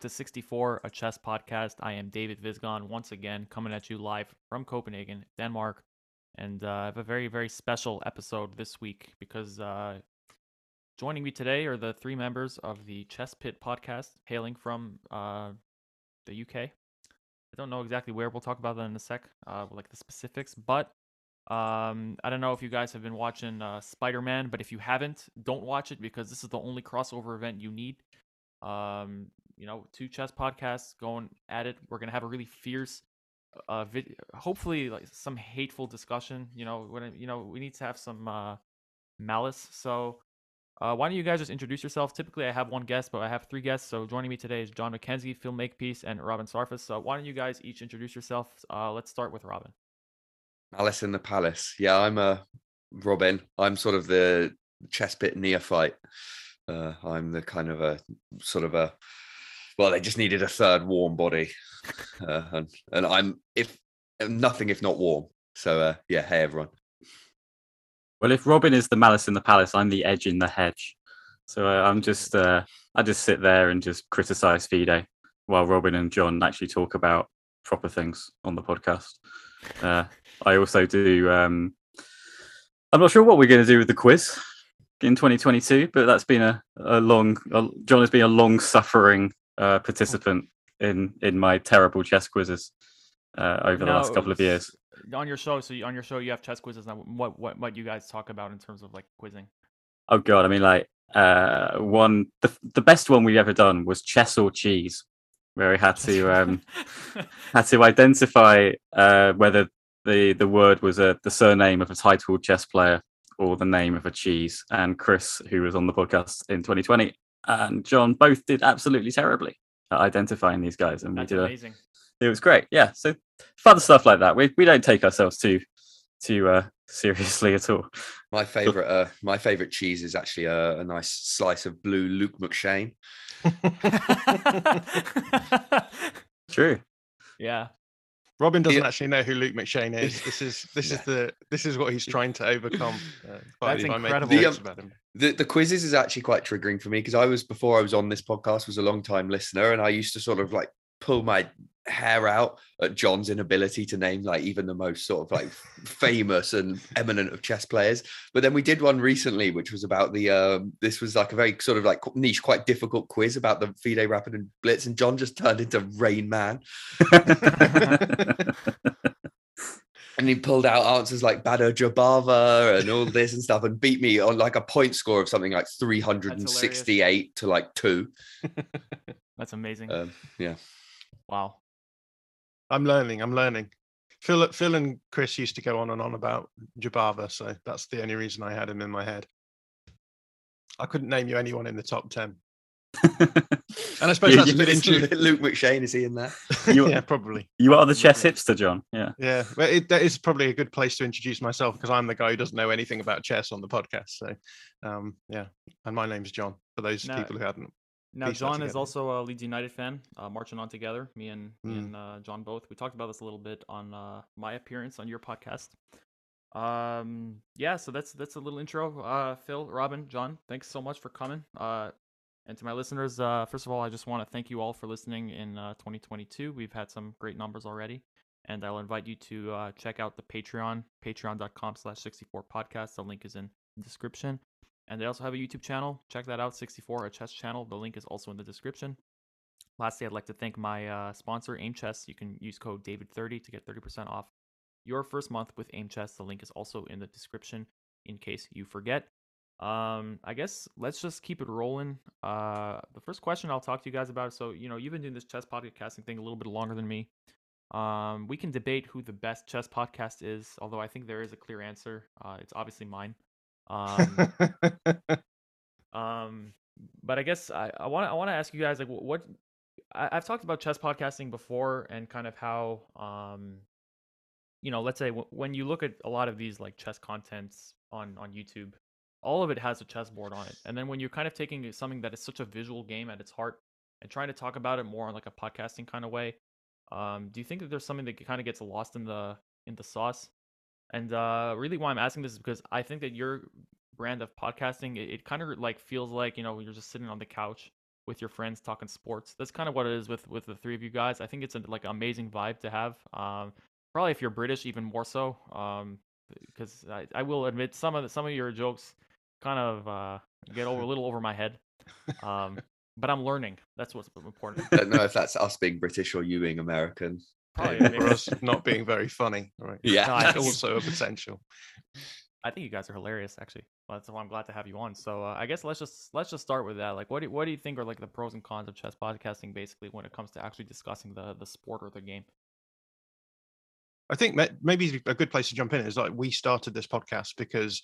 to 64, a chess podcast. I am David Visgon, once again coming at you live from Copenhagen, Denmark. And uh, I have a very, very special episode this week because uh, joining me today are the three members of the Chess Pit podcast, hailing from uh, the UK. I don't know exactly where. We'll talk about that in a sec, uh, like the specifics. But um, I don't know if you guys have been watching uh, Spider Man, but if you haven't, don't watch it because this is the only crossover event you need. Um, you know, two chess podcasts going at it. We're gonna have a really fierce, uh, vid- hopefully like some hateful discussion. You know, when you know we need to have some uh, malice. So, uh, why don't you guys just introduce yourself? Typically, I have one guest, but I have three guests. So joining me today is John McKenzie, Phil Makepeace, and Robin Sarfis. So why don't you guys each introduce yourself? Uh, let's start with Robin. Alice in the Palace. Yeah, I'm a Robin. I'm sort of the Chess Pit neophyte. Uh, I'm the kind of a sort of a well, they just needed a third warm body, uh, and and I'm if nothing if not warm. So uh, yeah, hey everyone. Well, if Robin is the malice in the palace, I'm the edge in the hedge. So uh, I'm just uh, I just sit there and just criticize FIDE while Robin and John actually talk about proper things on the podcast. Uh, I also do. Um, I'm not sure what we're going to do with the quiz in 2022, but that's been a, a long. A, John has been a long suffering uh, participant in in my terrible chess quizzes uh, over the last couple of years. On your show, so you, on your show, you have chess quizzes. Now, what what what you guys talk about in terms of like quizzing? Oh god, I mean, like uh, one the the best one we've ever done was chess or cheese, where we had to um, had to identify uh, whether the the word was a the surname of a titled chess player or the name of a cheese. And Chris, who was on the podcast in 2020, and John both did absolutely terribly at identifying these guys, and That's we did amazing. A, it was great, yeah. So fun stuff like that. We we don't take ourselves too too uh, seriously at all. My favorite, uh, my favorite cheese is actually a, a nice slice of blue Luke McShane. True. yeah. Robin doesn't Yeah. actually know who Luke McShane is. This is this is the this is what he's trying to overcome. Uh, That's incredible. The, um, about him. The the quizzes is actually quite triggering for me because I was before I was on this podcast was a long time listener and I used to sort of like pull my hair out at John's inability to name like even the most sort of like famous and eminent of chess players. But then we did one recently, which was about the um this was like a very sort of like niche, quite difficult quiz about the FIDE Rapid and Blitz, and John just turned into Rain Man. and he pulled out answers like Baadur Jobava and all this and stuff and beat me on like a point score of something like 368 to like two. That's amazing. Um, yeah. wow. I'm learning. I'm learning. Phil, Phil and Chris used to go on and on about Jobava, so that's the only reason I had him in my head. I couldn't name you anyone in the top ten, and I suppose You- that's a you- bit into Luke McShane, is he in there? You- yeah, probably. you are the chess hipster, John. Yeah. Yeah, well, it, that is probably a good place to introduce myself because I'm the guy who doesn't know anything about chess on the podcast. So, um, yeah, and my name's John. For those Now- people who hadn't, Now, that John is also a Leeds United fan, uh, marching on together. Me and me Mm. and uh, John both. We talked about this a little bit on uh, my appearance on your podcast. Um, yeah, so that's that's a little intro. Uh, Phil, Robin, John, thanks so much for coming. Uh, and to my listeners, uh, first of all, I just want to thank you all for listening in uh, 2022. We've had some great numbers already, and I'll invite you to uh, check out the Patreon, Patreon.com/slash64podcast. The link is in the description. And they also have a YouTube channel. Check that out, 64, a chess channel. The link is also in the description. Lastly, I'd like to thank my uh, sponsor, Aim Chess. You can use code David30 to get 30% off your first month with Aim Chess. The link is also in the description in case you forget. Um, I guess let's just keep it rolling. Uh, the first question I'll talk to you guys about. So, you know, you've been doing this chess podcasting thing a little bit longer than me. Um, we can debate who the best chess podcast is, although I think there is a clear answer. Uh, it's obviously mine. Um, um, but I guess I I want to I want to ask you guys like what I, I've talked about chess podcasting before and kind of how um you know let's say w- when you look at a lot of these like chess contents on on YouTube, all of it has a chessboard on it, and then when you're kind of taking something that is such a visual game at its heart and trying to talk about it more on like a podcasting kind of way, um, do you think that there's something that kind of gets lost in the in the sauce? And uh, really, why I'm asking this is because I think that your brand of podcasting, it, it kind of like feels like you know you're just sitting on the couch with your friends talking sports. That's kind of what it is with with the three of you guys. I think it's a, like an amazing vibe to have. Um, probably if you're British, even more so. Um, because I, I will admit some of the, some of your jokes kind of uh, get over a little over my head. Um, but I'm learning. That's what's important. I don't know if that's us being British or you being American. Probably, for us not being very funny, right? Yeah. No, I That's also a potential. I think you guys are hilarious, actually. Well, That's why I'm glad to have you on. So uh, I guess let's just let's just start with that. Like, what do what do you think are like the pros and cons of chess podcasting, basically, when it comes to actually discussing the the sport or the game? I think maybe a good place to jump in is like we started this podcast because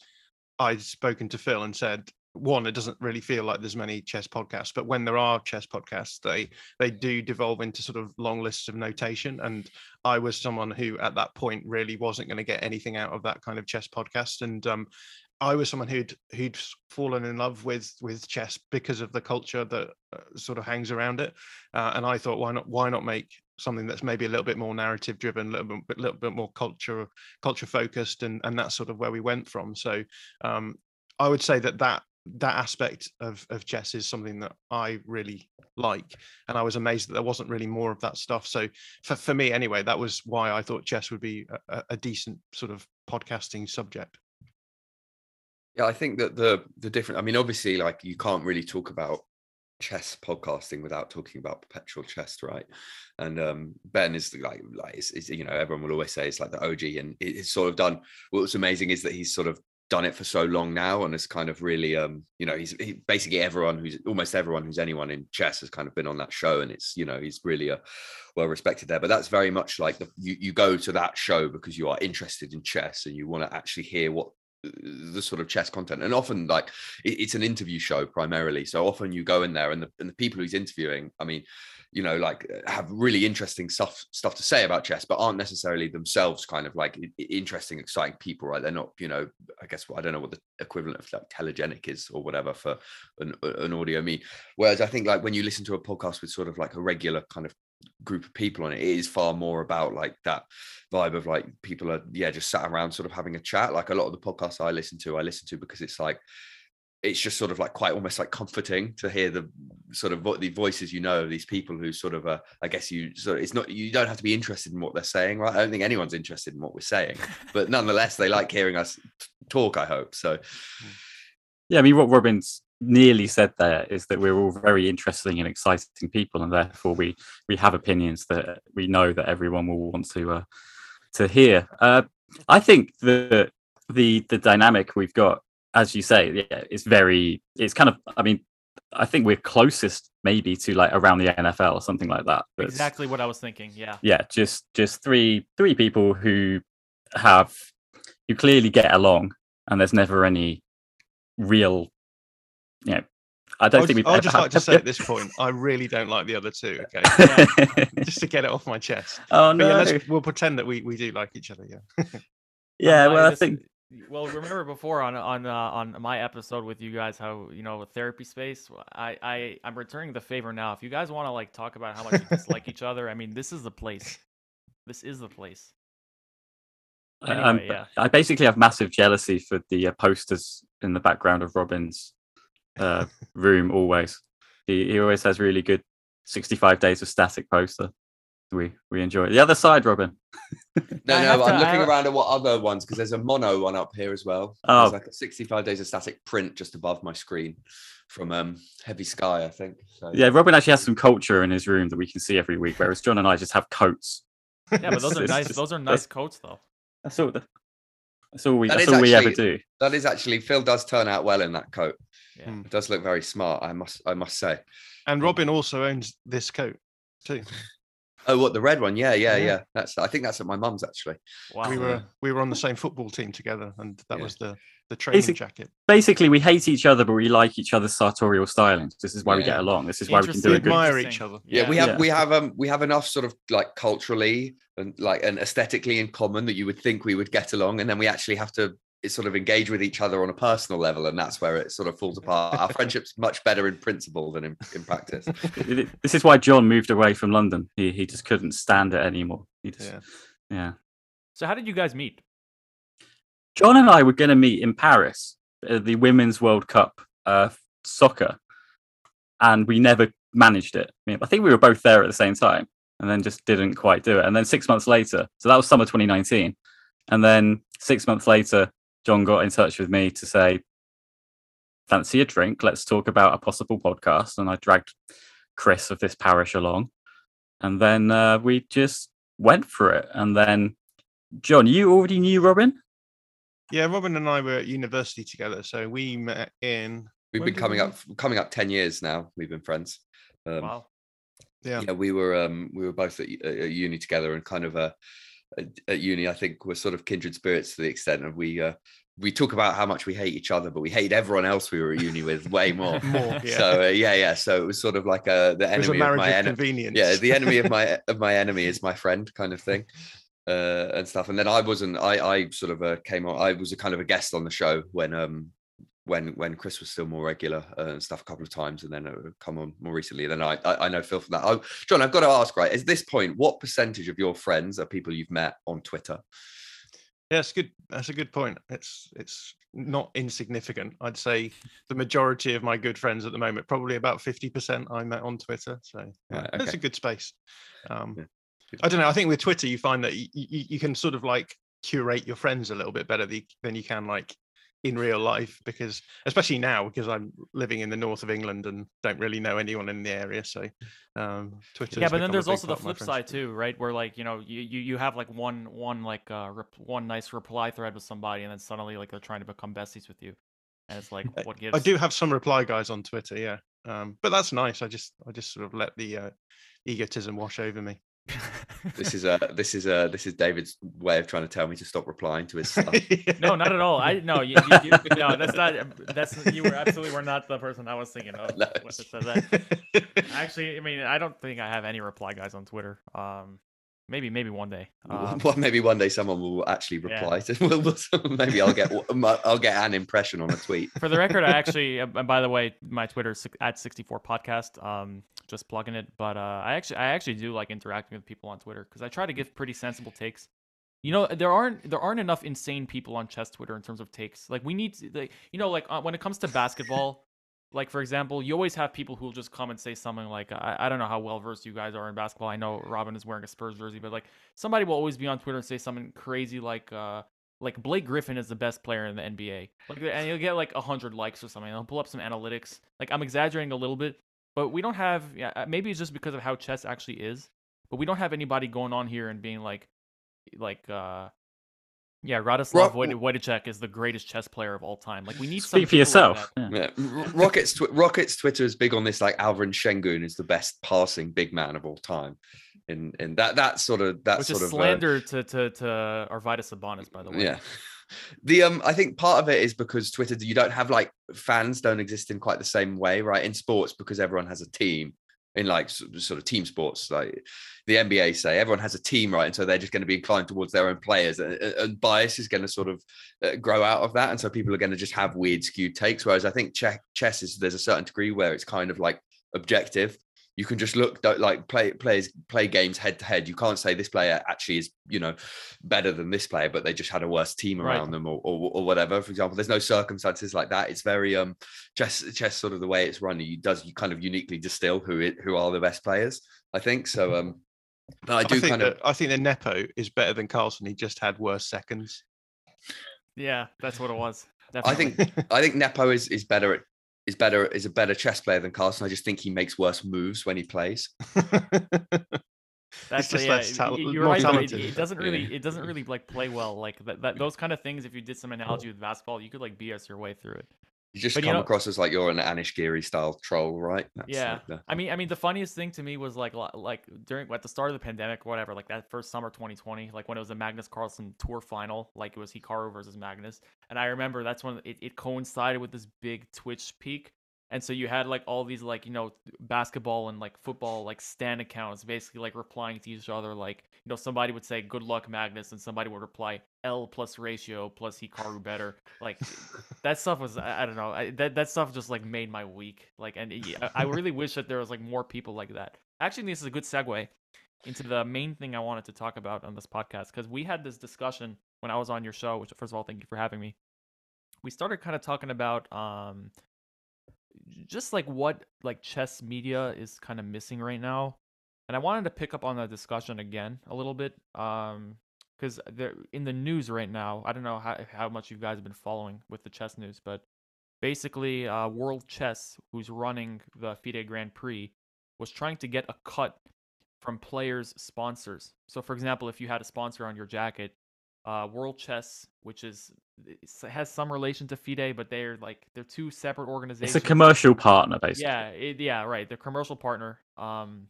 I'd spoken to Phil and said, one, it doesn't really feel like there's many chess podcasts, but when there are chess podcasts, they they do devolve into sort of long lists of notation. And I was someone who at that point really wasn't going to get anything out of that kind of chess podcast. And um, I was someone who'd who'd fallen in love with with chess because of the culture that uh, sort of hangs around it. Uh, and I thought, why not why not make something that's maybe a little bit more narrative driven, a little bit, little bit more culture culture focused, and and that's sort of where we went from. So um, I would say that that that aspect of of chess is something that I really like, and I was amazed that there wasn't really more of that stuff. So for for me anyway, that was why I thought chess would be a, a- decent sort of podcasting subject. Yeah, I think that the the different. I mean, obviously, like you can't really talk about chess podcasting without talking about perpetual chess, right? And um, Ben is the- like, like is, you know, everyone will always say it's like the OG, and it- it's sort of done. What's amazing is that he's sort of done it for so long now, and it's kind of really, um, you know, he's he, basically everyone who's almost everyone who's anyone in chess has kind of been on that show, and it's you know he's really a well respected there. But that's very much like the you you go to that show because you are interested in chess and you want to actually hear what the sort of chess content and often like it- it's an interview show primarily so often you go in there and the, and the people he's interviewing i mean you know like uh, have really interesting stuff stuff to say about chess but aren't necessarily themselves kind of like interesting exciting people right? They're not you know i guess i don't know what the equivalent of like telegenic is or whatever for an, an audio mean whereas i think like when you listen to a podcast with sort of like a regular kind of group of people on it, it is far more about like that vibe of like people are yeah just sat around sort of having a chat. Like a lot of the podcasts i listen to i listen to because it's like it's just sort of like quite almost like comforting to hear the sort of vo- the voices you know of these people who sort of uh, i guess you sort of it's not you don't have to be interested in what they're saying right i don't think anyone's interested in what we're saying but nonetheless they like hearing us talk i hope so Yeah, I mean, what Robin's nearly said there is that we're all very interesting and exciting people, and therefore we we have opinions that we know that everyone will want to uh, to hear. Uh, I think the the the dynamic we've got, as you say, yeah, it's very. It's kind of. I mean, I think we're closest maybe to like around the NFL or something like that. That's- Exactly what I was thinking. Yeah. yeah just just three three people who have who clearly get along and there's never any real you know i don't I'd, think we've I'd just like to say at this point, I really don't like the other two. Okay, just to get it off my chest. oh But yeah, no let's, we'll pretend that we, we do like each other. Yeah. yeah well i think Well, remember before on on uh, on my episode with you guys how you know therapy space. I I I'm returning the favor now. If you guys want to like talk about how much you dislike each other, I mean this is the place. This is the place. Anyway, yeah. i basically have massive jealousy for the uh, posters in the background of robin's uh, room always he, he always has really good 65 days of static poster we we enjoy it the other side robin no no to- i'm looking have- around at what other ones because there's a mono one up here as well Oh. there's like a 65 days of static print just above my screen from um heavy sky i think so Yeah, Robin actually has some culture in his room that we can see every week, whereas John and I just have coats. Yeah, but those are nice. just- Those are nice coats though. That's all. The, that's all we. That that's is all we ever actually- do. that is actually phil does turn out well in that coat Yeah. It does look very smart i must i must say And Robin also owns this coat too. oh what the red one yeah yeah Yeah. yeah that's i think that's at my mum's actually Wow. we were we were on the same football team together, and that Yeah. was the the training Basic- jacket. Basically, we hate each other, but we like each other's sartorial stylings. This is why we get along. This is why we can do We a good. admire each other. yeah, we have Yeah. we have um we have enough sort of like culturally and like and aesthetically in common that you would think we would get along and then we actually have to sort of engage with each other on a personal level and that's where it sort of falls apart our friendship's much better in principle than in, in practice this is why John moved away from London. He he just couldn't stand it anymore. He just, Yeah. yeah. So how did you guys meet? John and I were going to meet in Paris, at the Women's World Cup uh, soccer. and we never managed it. I, mean, I think we were both there at the same time, and then just didn't quite do it. And then six months later, so that was summer 2019, and then six months later, John got in touch with me to say, "Fancy a drink? Let's talk about a possible podcast." And I dragged Chris of this parish along, and then uh, we just went for it. And then, John, you already knew Robin. Yeah, Robin and I were at university together, so we met in. We've been coming we up coming up ten years now. We've been friends. Um, wow. Yeah. yeah we were um we were both at, at uni together and kind of uh at, at uni i think we're sort of kindred spirits to the extent of we uh we talk about how much we hate each other but we hate everyone else we were at uni with way more. More, yeah. so uh, yeah yeah. So it was sort of like uh the It was a enemy of my enemy yeah the enemy of my of my enemy is my friend kind of thing uh and stuff. And then i wasn't i i sort of uh, came on i was a kind of a guest on the show when um when when chris was still more regular uh, and stuff a couple of times and then uh, come on more recently then I, I i know phil from that oh john i've got to ask right at this point what percentage of your friends are people you've met on twitter Yeah, it's good. That's a good point. It's it's not insignificant. I'd say the majority of my good friends at the moment, probably about fifty percent, I met on Twitter. So yeah, Right, that's a good space. Um, Yeah. I don't know. I think with Twitter, you find that you, you, you can sort of like curate your friends a little bit better than you can like in real life because especially now because I'm living in the north of England and don't really know anyone in the area. So um, Twitter. yeah, but then there's also the flip side too, right? Where like you know you, you you have like one one like uh rep- one nice reply thread with somebody, and then suddenly like they're trying to become besties with you, and it's like what gives? I do have some reply guys on Twitter, yeah. Um, but that's nice. I just I just sort of let the uh, egotism wash over me. This is uh this is uh this is david's way of trying to tell me to stop replying to his stuff no, not at all. I no, you, you, you, no, that's not. That's you were absolutely were not the person I was thinking of. No. when it said that. Actually, I mean, I don't think I have any reply guys on Twitter. Um, maybe maybe one day. Um, well, maybe one day someone will actually Yeah. reply to. Well, well, maybe I'll get I'll get an impression on a tweet. for the record, I actually, uh, and by the way, my Twitter is at 64 podcast. Um, just plugging it, but uh, I actually, I actually do like interacting with people on Twitter because I try to give pretty sensible takes. You know, there aren't there aren't enough insane people on chess Twitter in terms of takes. Like we need, to, like you know, like uh, when it comes to basketball, like for example, you always have people who will just come and say something like, I, I don't know how well versed you guys are in basketball. I know Robin is wearing a Spurs jersey, but like somebody will always be on Twitter and say something crazy like, uh, like Blake Griffin is the best player in the NBA. Like, and you'll get like hundred likes or something. I'll pull up some analytics. Like, I'm exaggerating a little bit, but we don't have. Yeah, uh, maybe it's just because of how chess actually is. But we don't have anybody going on here and being like, like, uh, yeah, Radosław Ro- Wojt- Wojtaszek is the greatest chess player of all time. Like, we need some Speak for people like yourself. Yeah. Yeah. Rockets tw- Rockets Twitter is big on this. Like Alvin Şengün is the best passing big man of all time, and and that that sort of that Which sort is of uh, slander to to to Arvydas Sabonis, by the way. yeah. The um, I think part of it is because Twitter, you don't have like fans don't exist in quite the same way, right? In sports, because everyone has a team. In like sort of team sports, like the NBA say, everyone has a team, right? And so they're just going to be inclined towards their own players, and, and bias is going to sort of uh, grow out of that. And so people are going to just have weird, skewed takes. Whereas I think chess is there's a certain degree where it's kind of like objective. You can just look like play players play games head to head. You can't say this player actually is you know better than this player, but they just had a worse team Right. around them or, or or whatever. For example, there's no circumstances like that. It's very um chess chess sort of the way it's run. You does you kind of uniquely distill who it, who are the best players. I think so. Um, but I do think kind that, of I think that Nepo is better than Carlsen. He just had worse seconds. Yeah, that's what it was. I think I think Nepo is is better at is better is a better chess player than Carlsen. I just think he makes worse moves when he plays. That's just yeah, less tal- you're right. It, it doesn't really, Yeah. it doesn't really like play well. Like that, that, those kind of things. If you did some analogy with basketball, you could like BS your way through it. You just But you come know- across as like you're an Anish Giri style troll, right? That's Yeah. like the- I mean, I mean, the funniest thing to me was like, like during at the start of the pandemic, whatever, like that first summer 2020, like when it was a Magnus Carlsen Tour final, like it was Hikaru versus Magnus, and I remember that's when it, it coincided with this big Twitch peak, and so you had like all these like you know basketball and like football like stan accounts basically like replying to each other, like you know somebody would say good luck Magnus, and somebody would reply L plus ratio plus Hikaru better, like that stuff was I, I don't know I, that that stuff just like made my week. Like and it- I, I really wish that there was like more people like that. Actually this is a good segue into the main thing i wanted to talk about on this podcast because we had this discussion when i was on your show which first of all thank you for having me. We started kind of talking about um just like what like chess media is kind of missing right now. And I wanted to pick up on that discussion again a little bit. Um, because they're in the news right now. I don't know how how much you guys have been following with the chess news, but basically, uh, World Chess, who's running the FIDE Grand Prix, was trying to get a cut from players' sponsors. So, for example, if you had a sponsor on your jacket, uh, World Chess, which is has some relation to FIDE, but they're like they're two separate organizations. It's a commercial partner, basically. Yeah, it, yeah, right. They're commercial partner. Um,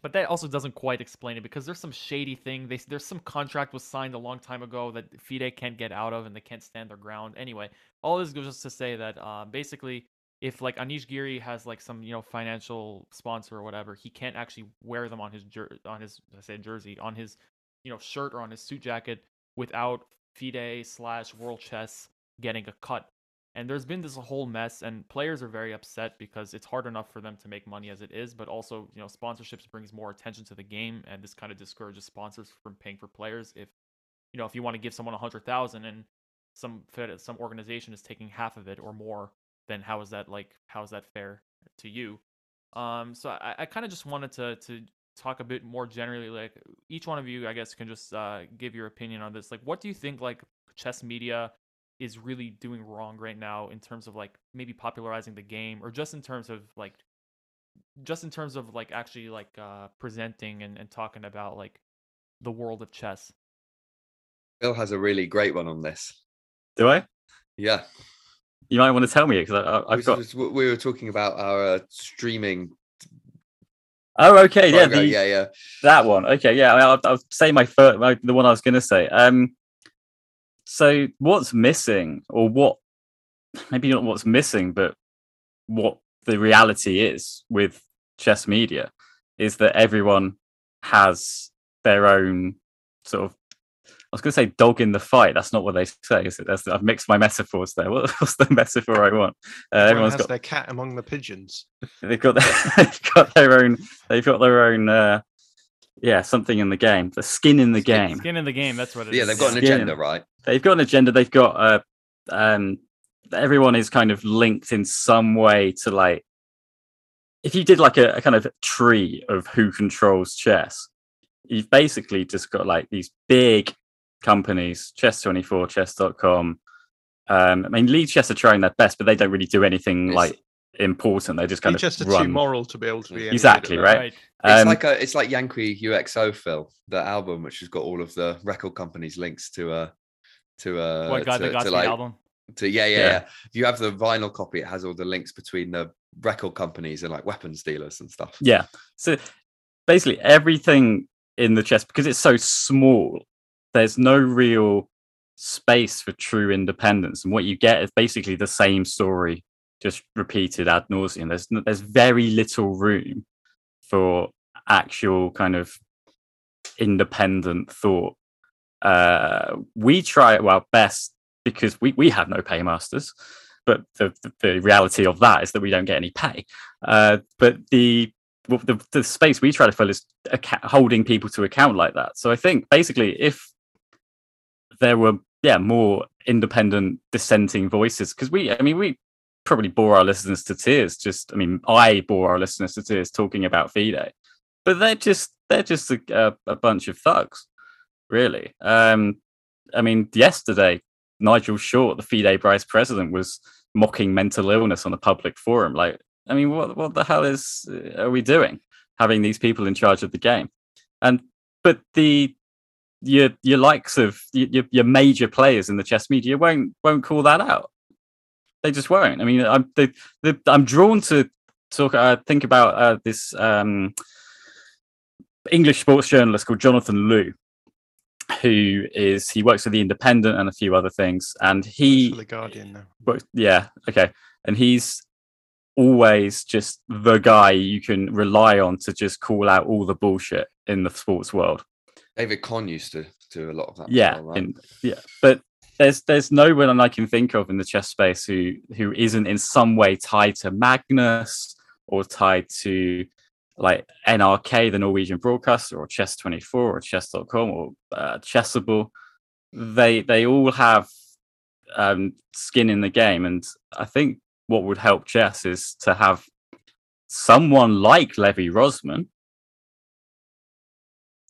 but that also doesn't quite explain it because there's some shady thing. They, there's some contract was signed a long time ago that FIDE can't get out of and they can't stand their ground. Anyway, all this goes just to say that uh, basically, if like Anish Giri has like some you know financial sponsor or whatever, he can't actually wear them on his jer- on his I say jersey on his you know shirt or on his suit jacket without FIDE slash World Chess getting a cut and there's been this whole mess, and players are very upset because it's hard enough for them to make money as it is, but also, you know, sponsorships brings more attention to the game, and this kind of discourages sponsors from paying for players. If, you know, if you want to give someone a hundred thousand and some some organization is taking half of it or more, then how is that like how is that fair to you? Um, so I, I kind of just wanted to to talk a bit more generally, like each one of you, I guess, can just uh, give your opinion on this. Like, what do you think like chess media is really doing wrong right now in terms of like maybe popularizing the game or just in terms of like just in terms of like actually like uh presenting and, and talking about like the world of chess bill has a really great one on this. Do I? Yeah, You might want to tell me because I've got. was- we were talking about our uh, streaming. Oh, okay, yeah, the, yeah, yeah. that one. Okay, yeah, I'll, I'll say my first, my, the one I was going to say. Um, so what's missing, or what? Maybe not what's missing, but what the reality is with chess media is that everyone has their own sort of. I was going to say dog in the fight. That's not what they say. Is it? That's, I've mixed my metaphors there. What, what's the metaphor I want? Uh, Everyone everyone's has got their cat among the pigeons. they've got their, they've got their own they've got their own uh yeah something in the game the skin in the Skin- game skin in the game that's what it is. Yeah, they've got an Yeah. agenda, right? they've got an agenda they've got uh um everyone is kind of linked in some way to like if you did like a, a kind of tree of who controls chess you've basically just got like these big companies chess24 chess.com um i mean Lichess are trying their best but they don't really do anything It's- like important They're just kind He's just of too run moral to be able to be Exactly, at right? that. right It's Um, like a, it's like Yanqui U.X.O., Phil, the album, which has got all of the record companies links to uh to uh what got to, the to Godspeed like album to yeah, yeah Yeah. yeah If you have the vinyl copy, it has all the links between the record companies and like weapons dealers and stuff. Yeah. So basically everything in the chess because it's so small, there's no real space for true independence. And what you get is basically the same story just repeated ad nauseum. There's there's very little room for actual kind of independent thought. Uh, we try our best because we, we have no paymasters, but the, the, the reality of that is that we don't get any pay. Uh, but the the, the space we try to fill is acca- holding people to account like that. So I think basically, if there were yeah more independent dissenting voices, because we I mean we probably bore our listeners to tears. Just I mean I bore our listeners to tears talking about FIDE, but they're just they're just a, a, bunch of thugs, really. Um, I mean yesterday Nigel Short, the FIDE vice president, was mocking mental illness on a public forum. Like I mean, what what the hell is uh, are we doing? Having these people in charge of the game, and but the your your likes of your your major players in the chess media won't won't call that out. They just won't. I mean, I'm the, the, I'm drawn to talk. Uh, think about uh, this um, English sports journalist called Jonathan Liew, who is he works for the Independent and a few other things, and he the Guardian now. yeah, okay. And he's always just the guy you can rely on to just call out all the bullshit in the sports world. David Conn used to do a lot of that. Yeah, well, right? and yeah, but there's there's no one I can think of in the chess space who who isn't in some way tied to Magnus or tied to like NRK, the Norwegian broadcaster, or Chess24 or Chess.com or uh, Chessable. They they all have um, skin in the game, and I think what would help chess is to have someone like Levy Rozman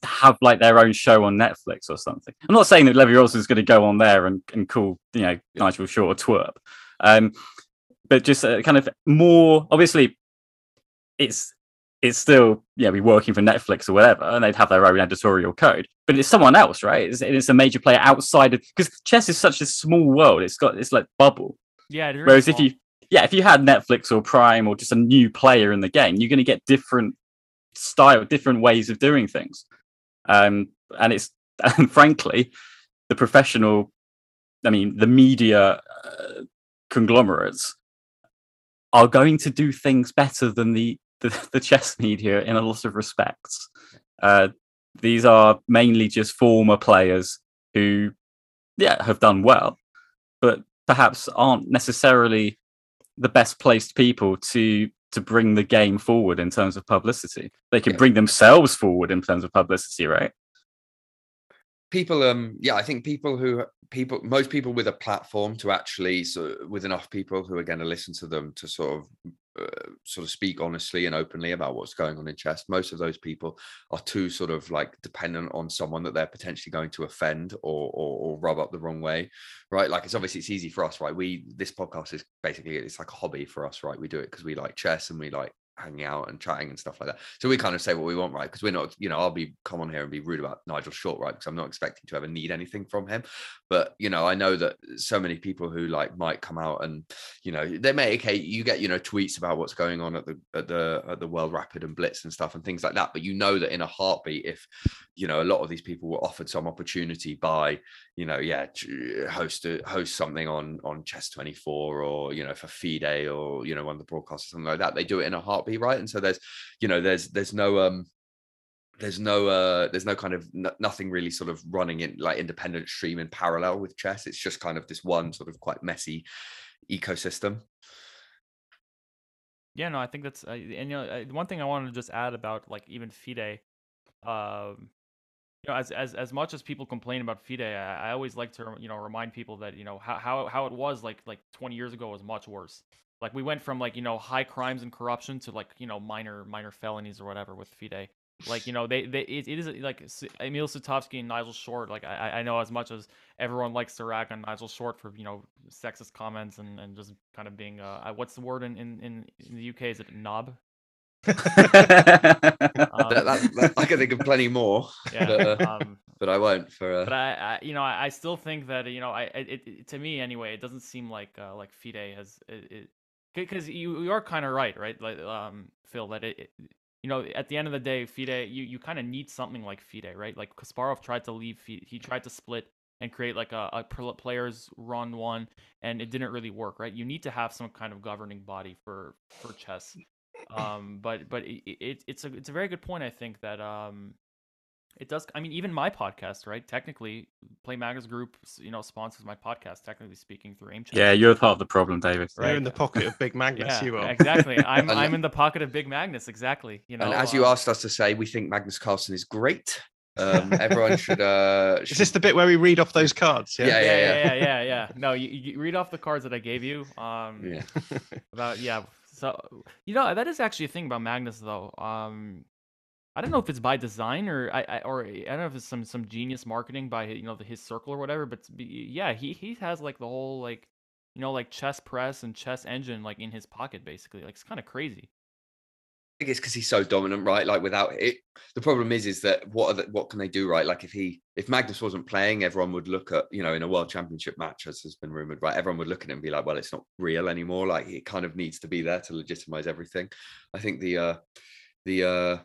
have like their own show on Netflix or something. I'm not saying that Levy Rozman is going to go on there and, and call you know Nigel Short a twerp, um, but just uh, kind of more obviously it's it's still yeah be working for Netflix or whatever, and they'd have their own editorial code. But it's someone else, right? It's, it's a major player outside of because chess is such a small world. It's got it's like bubble. Yeah. Whereas if you yeah if you had Netflix or Prime or just a new player in the game, you're going to get different style, different ways of doing things. Um, and it's and frankly, the professional, I mean, the media uh, conglomerates are going to do things better than the the, the chess media in a lot of respects. Uh, these are mainly just former players who, yeah, have done well, but perhaps aren't necessarily the best placed people to to bring the game forward in terms of publicity. They can Yeah. bring themselves forward in terms of publicity, right? people um yeah i think people who people most people with a platform to actually so with enough people who are going to listen to them to sort of uh, sort of speak honestly and openly about what's going on in chess. Most of those people are too sort of like dependent on someone that they're potentially going to offend or, or or rub up the wrong way right? Like it's obviously it's easy for us right? We this podcast is basically it's like a hobby for us right? We do it because we like chess and we like hanging out and chatting and stuff like that. So we kind of say what we want, right? Because we're not, you know, I'll be come on here and be rude about Nigel Short, right? Because I'm not expecting to ever need anything from him. But you know, I know that so many people who like might come out and, you know, they may okay, you get, you know, tweets about what's going on at the at the at the World Rapid and Blitz and stuff and things like that. But you know that in a heartbeat, if you know, a lot of these people were offered some opportunity by, you know, yeah, host a, host something on on Chess 24 or you know for FIDE or you know one of the broadcasts or something like that. They do it in a heartbeat, right? And so there's, you know, there's there's no um there's no uh there's no kind of n- nothing really sort of running in like independent stream in parallel with chess. It's just kind of this one sort of quite messy ecosystem. Yeah, no, I think that's uh, and you know one thing I wanted to just add about like even FIDE, um, you know, as as as much as people complain about FIDE, I, I always like to you know remind people that you know how how how it was like like 20 years ago was much worse. Like we went from like you know high crimes and corruption to like you know minor minor felonies or whatever with FIDE. Like you know they they it, it is like Emil Sutovsky and Nigel Short. Like I I- know as much as everyone likes to rag on Nigel Short for you know sexist comments and and just kind of being uh what's the word in in in, in the UK is it knob? Um, That- that- that- I can think of plenty more, yeah. but, uh, um, but I won't for. Uh, but I, I you know I, I still think that you know I it, it, it- to me anyway it doesn't seem like uh, like FIDE has it because you you are kind of right right? Like um Phil that it, it you know at the end of the day FIDE you you kind of need something like FIDE right? Like Kasparov tried to leave FIDE, he tried to split and create like a, a players run one and it didn't really work right? You need to have some kind of governing body for for chess. Um but but it, it it's a it's a very good point i think that um it does i mean even my podcast right technically play magnus group you know sponsors my podcast technically speaking through aim Chess. yeah, you're part of the problem, David. You're in the pocket of Big Magnus, yeah you will. exactly i'm And- i'm in the pocket of big magnus exactly you know and as you um, asked us to say, we think Magnus Carlsen is great. Um, everyone should. Uh, Is should this the bit where we read off those cards? Yeah. Yeah, yeah yeah yeah yeah yeah no you, you read off the cards that i gave you um yeah. about yeah so you know that is actually a thing about magnus though um i don't know if it's by design or i, I or i don't know if it's some some genius marketing by you know the, his circle or whatever but yeah he he has like the whole like you know like chess press and chess engine like in his pocket basically like it's kind of crazy I think it's because he's so dominant, right? Like without it, the problem is, is that what are the, what can they do, right? Like if he, if Magnus wasn't playing, everyone would look at, you know, in a world championship match, as has been rumored, right? Everyone would look at him and be like, well, it's not real anymore. Like it kind of needs to be there to legitimize everything. I think the, uh, the, uh,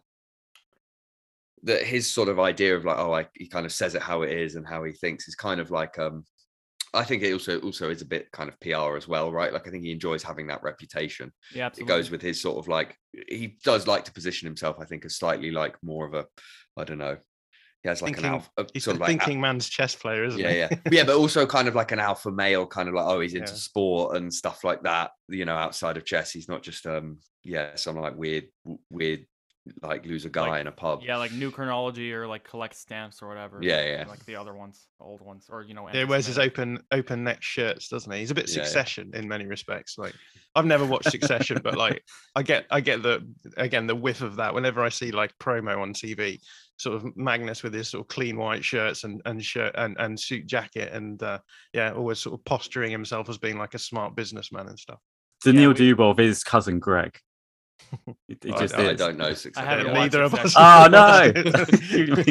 that his sort of idea of like, oh, I, he kind of says it how it is and how he thinks is kind of like, um, I think it also also is a bit kind of PR as well, right? Like I think he enjoys having that reputation yeah it goes with his sort of like he does like to position himself i think as slightly like more of a i don't know he has like Thinking- an alpha a He's sort the of like thinking man's chess player, isn't yeah he? yeah yeah yeah, but also kind of like an alpha male kind of like oh he's into Yeah. sport and stuff like that you know outside of chess he's not just um yeah some like weird weird like lose a guy Like, in a pub. Yeah, like new chronology or like collect stamps or whatever. Yeah, like- yeah. Like the other ones, old ones, or you know. Yeah, he wears his open open neck shirts, doesn't he? He's a bit Yeah, yeah. Succession in many respects. Like I've never watched Succession, but like I get I get the again the whiff of that whenever I see like promo on TV. Sort of Magnus with his sort of clean white shirts and and shirt and and suit jacket and uh, yeah, always sort of posturing himself as being like a smart businessman and stuff. Daniil we- Dubov is cousin Greg. He, he I just I, I don't know. Success. I haven't Yeah, yeah. neither of us. Oh no! you,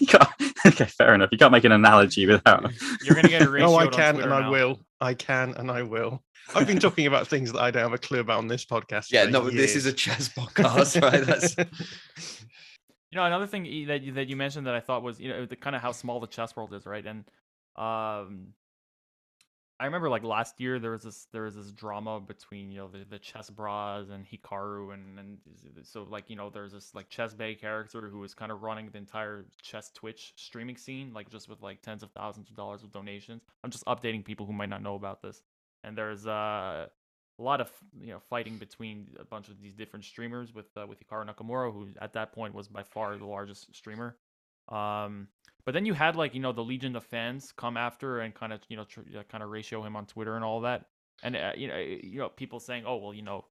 you okay, fair enough. You can't make an analogy without. You're gonna get a ratio. Oh, I can and I will. I can and I will. I've been talking about things that I don't have a clue about on this podcast. Yeah, for no, this is a chess podcast, right? That's You know, another thing that you, that you mentioned that I thought was, you know, the kind of how small the chess world is, right? And um, I remember like last year there was this there was this drama between you know the, the Chess Brahs and Hikaru and and so like you know there's this like Chessbae character who was kind of running the entire chess Twitch streaming scene like just with like tens of thousands of dollars of donations. I'm just updating people who might not know about this. And there's uh, a lot of you know fighting between a bunch of these different streamers with uh, with Hikaru Nakamura, who at that point was by far the largest streamer. Um, but then you had like you know the legion of fans come after and kind of you know tr- kind of ratio him on Twitter and all that, and uh, you know you know people saying oh well you know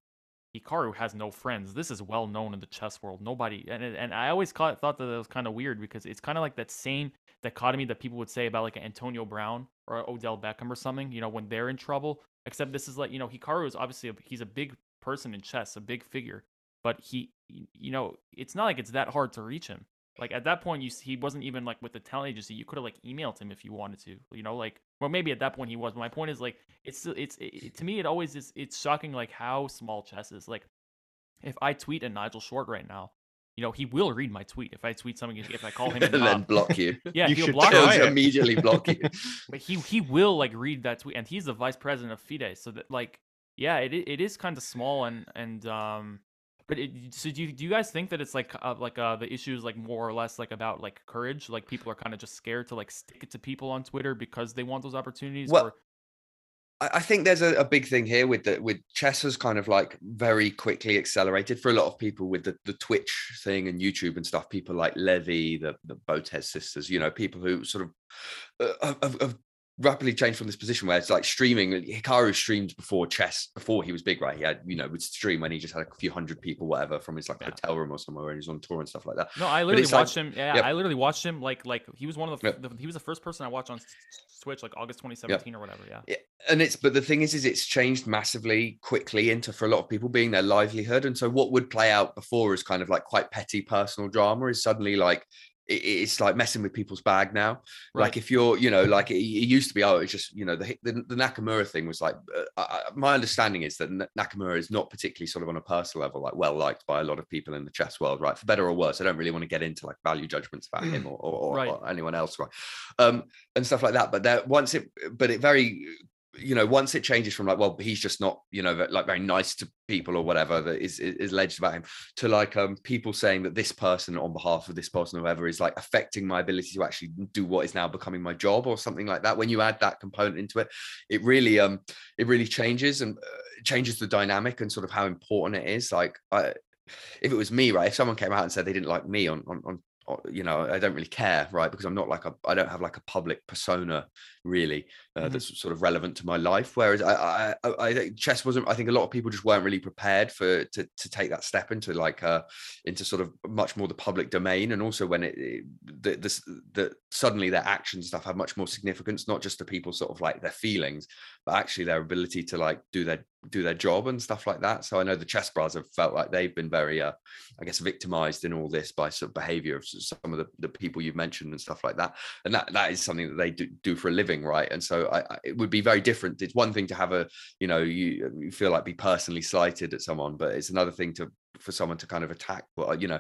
Hikaru has no friends. This is well known in the chess world. Nobody and and I always caught, thought that it was kind of weird because it's kind of like that same dichotomy that people would say about like Antonio Brown or Odell Beckham or something. You know when they're in trouble. Except this is like you know Hikaru is obviously a, he's a big person in chess, a big figure, but he you know it's not like it's that hard to reach him. Like at that point, you he wasn't even like with the talent agency. You could have like emailed him if you wanted to. You know, like well maybe at that point he was. But my point is like it's still- it's it, to me it always is it's shocking like how small chess is. Like if I tweet at Nigel Short right now, you know he will read my tweet. If I tweet something, if I call him, and then block you. yeah, You he'll should block. He'll immediately block you. But he he will like read that tweet, and he's the vice president of FIDE. So that like yeah, it it is kind of small and and um. But it, so do you, do you guys think that it's like uh, like uh the issue is like more or less like about like courage like people are kind of just scared to like stick it to people on Twitter because they want those opportunities Well, or I think there's a, a big thing here with the with chess has kind of like very quickly accelerated for a lot of people with the, the Twitch thing and YouTube and stuff. People like Levy, the the Botez sisters, you know, people who sort of uh, have, have rapidly changed from this position where it's like streaming. Hikaru streamed before chess, before he was big, right? He had, you know, would stream when he just had a few hundred people, whatever, from his like Yeah. hotel room or somewhere when he was on tour and stuff like that. no I literally it's like- watched him yeah. I literally watched him like like he was one of the, the he was the first person I watched on Twitch like August 2017 or whatever yeah Yeah, and it's but the thing is is it's changed massively quickly into for a lot of people being their livelihood and so what would play out before as kind of like quite petty personal drama is suddenly like it's like messing with people's bag now Right. like if you're you know like it, used to be oh it's just you know the, the the nakamura thing was like uh, I, my understanding is that nakamura is not particularly sort of on a personal level like well liked by a lot of people in the chess world right for better or worse i don't really want to get into like value judgments about him or, or, or, Right. or anyone else right um and stuff like that but there once it but it very you know once it changes from like well he's just not you know like very nice to people or whatever that is is alleged about him to like um people saying that this person on behalf of this person or whoever is like affecting my ability to actually do what is now becoming my job or something like that when you add that component into it it really um it really changes and uh, changes the dynamic and sort of how important it is. Like i if it was me right if someone came out and said they didn't like me on on, on on- you know i don't really care right because i'm not like a i don't have like a public persona really uh, Mhm. that's sort of relevant to my life. Whereas I, I i chess wasn't i think a lot of people just weren't really prepared for to to take that step into like uh into sort of much more the public domain. And also when it, it the, this the suddenly their actions stuff have much more significance not just to people sort of like their feelings but actually their ability to like do their do their job and stuff like that. So i know the Chess Brahs have felt like they've been very uh i guess victimized in all this by sort of behavior of some of the, the people you've mentioned and stuff like that. And that that is something that they do, do for a living right? And so I, I it would be very different. It's one thing to have a you know you, you feel like be personally slighted at someone but it's another thing to for someone to kind of attack well you know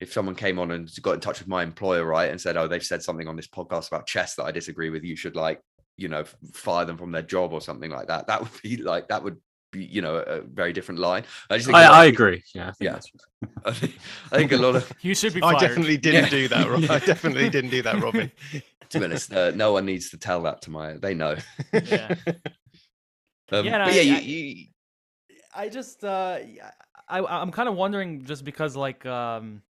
if someone came on and got in touch with my employer right and said oh they've said something on this podcast about chess that i disagree with you should like you know fire them from their job or something like that that would be like that would you know a very different line i just think a I, lot I people- agree. Yeah, I think Yeah. I think, I think a lot of you should be Fired. I definitely didn't Yeah. do that. Rob. I definitely didn't do that, Robin. to be honest uh, no one needs to tell that to my they know Yeah. um, Yeah, and but I- yeah you, I- you I just uh I I'm kind of wondering just because like um y-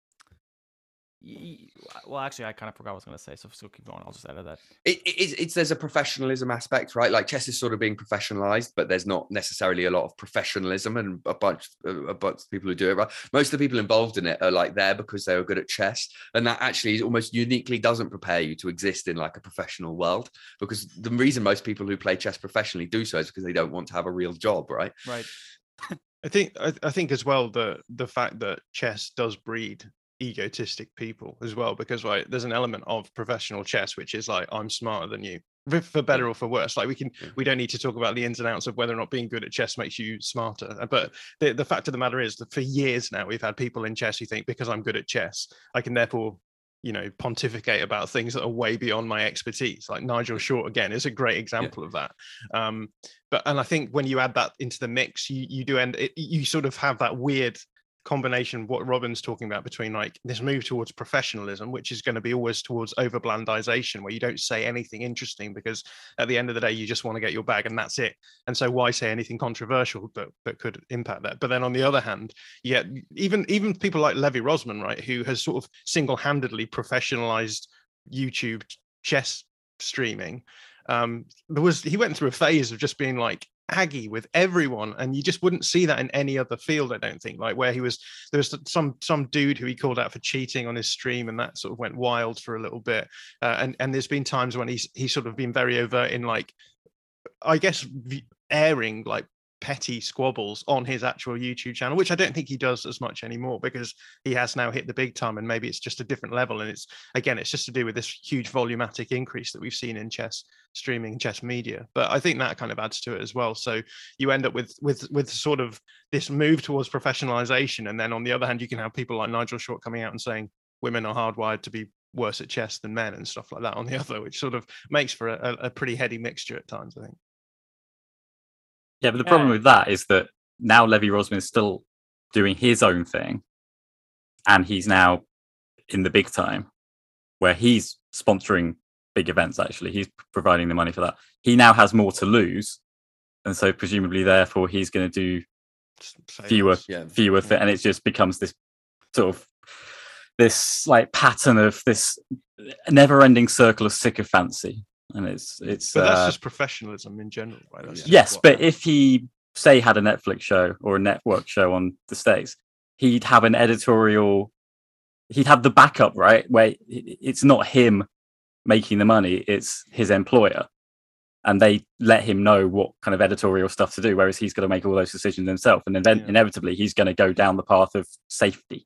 well actually I kind of forgot what I was gonna say so so keep going I'll just edit that it, it- it's, it's there's a professionalism aspect, right? Like chess is sort of being professionalized, but there's not necessarily a lot of professionalism and a bunch a bunch of people who do it. Right? Most of the people involved in it are like there because they were good at chess, and that actually almost uniquely doesn't prepare you to exist in like a professional world. Because the reason most people who play chess professionally do so is because they don't want to have a real job, right? right I think I, I think as well the the fact that chess does breed egotistic people as well because right there's an element of professional chess which is like I'm smarter than you for- better or for worse like we can we don't need to talk about the ins and outs of whether or not being good at chess makes you smarter uh, but the, the fact of the matter is that for years now we've had people in chess who think because I'm good at chess I can therefore you know pontificate about things that are way beyond my expertise. Like Nigel Short again is a great example of that um but and I think when you add that into the mix, you you do end it, you sort of have that weird combination what Robin's talking about between like this move towards professionalism, which is going to be always towards over blandization, where you don't say anything interesting because at the end of the day you just want to get your bag and that's it. And so why say anything controversial that that could impact that? But then on the other hand, yeah, even even people like Levy Rozman, right, who has sort of single-handedly professionalized YouTube chess streaming um there was he went through a phase of just being like aggy with everyone and you just wouldn't see that in any other field i don't think. Like where he was there was some some dude who he called out for cheating on his stream and that sort of went wild for a little bit. Uh, and and there's been times when he's he's sort of been very overt in like i guess airing like petty squabbles on his actual youtube channel which i don't think he does as much anymore because he has now hit the big time and maybe it's just a different level. And it's again it's just to do with this huge volumatic increase that we've seen in chess streaming chess media. But i think that kind of adds to it as well. So you end up with with with sort of this move towards professionalization. And then on the other hand you can have people like nigel short coming out and saying women are hardwired to be worse at chess than men and stuff like that on the other which sort of makes for a, a pretty heady mixture at times i think Yeah, but the problem Yeah. with that is that now Levy Rozman is still doing his own thing, and he's now in the big time, where he's sponsoring big events. Actually, he's providing the money for that. He now has more to lose, and so presumably, therefore, he's going to do fewer. Yeah. fewer, thi- and it just becomes this sort of this like pattern of this never-ending circle of sycophancy, and it's it's. but that's uh, just professionalism in general right That's just yes what- but if he say had a netflix show or a network show on the states he'd have an editorial he'd have the backup right where it's not him making the money it's his employer and they let him know what kind of editorial stuff to do whereas he's going to make all those decisions himself and then Yeah. inevitably he's going to go down the path of safety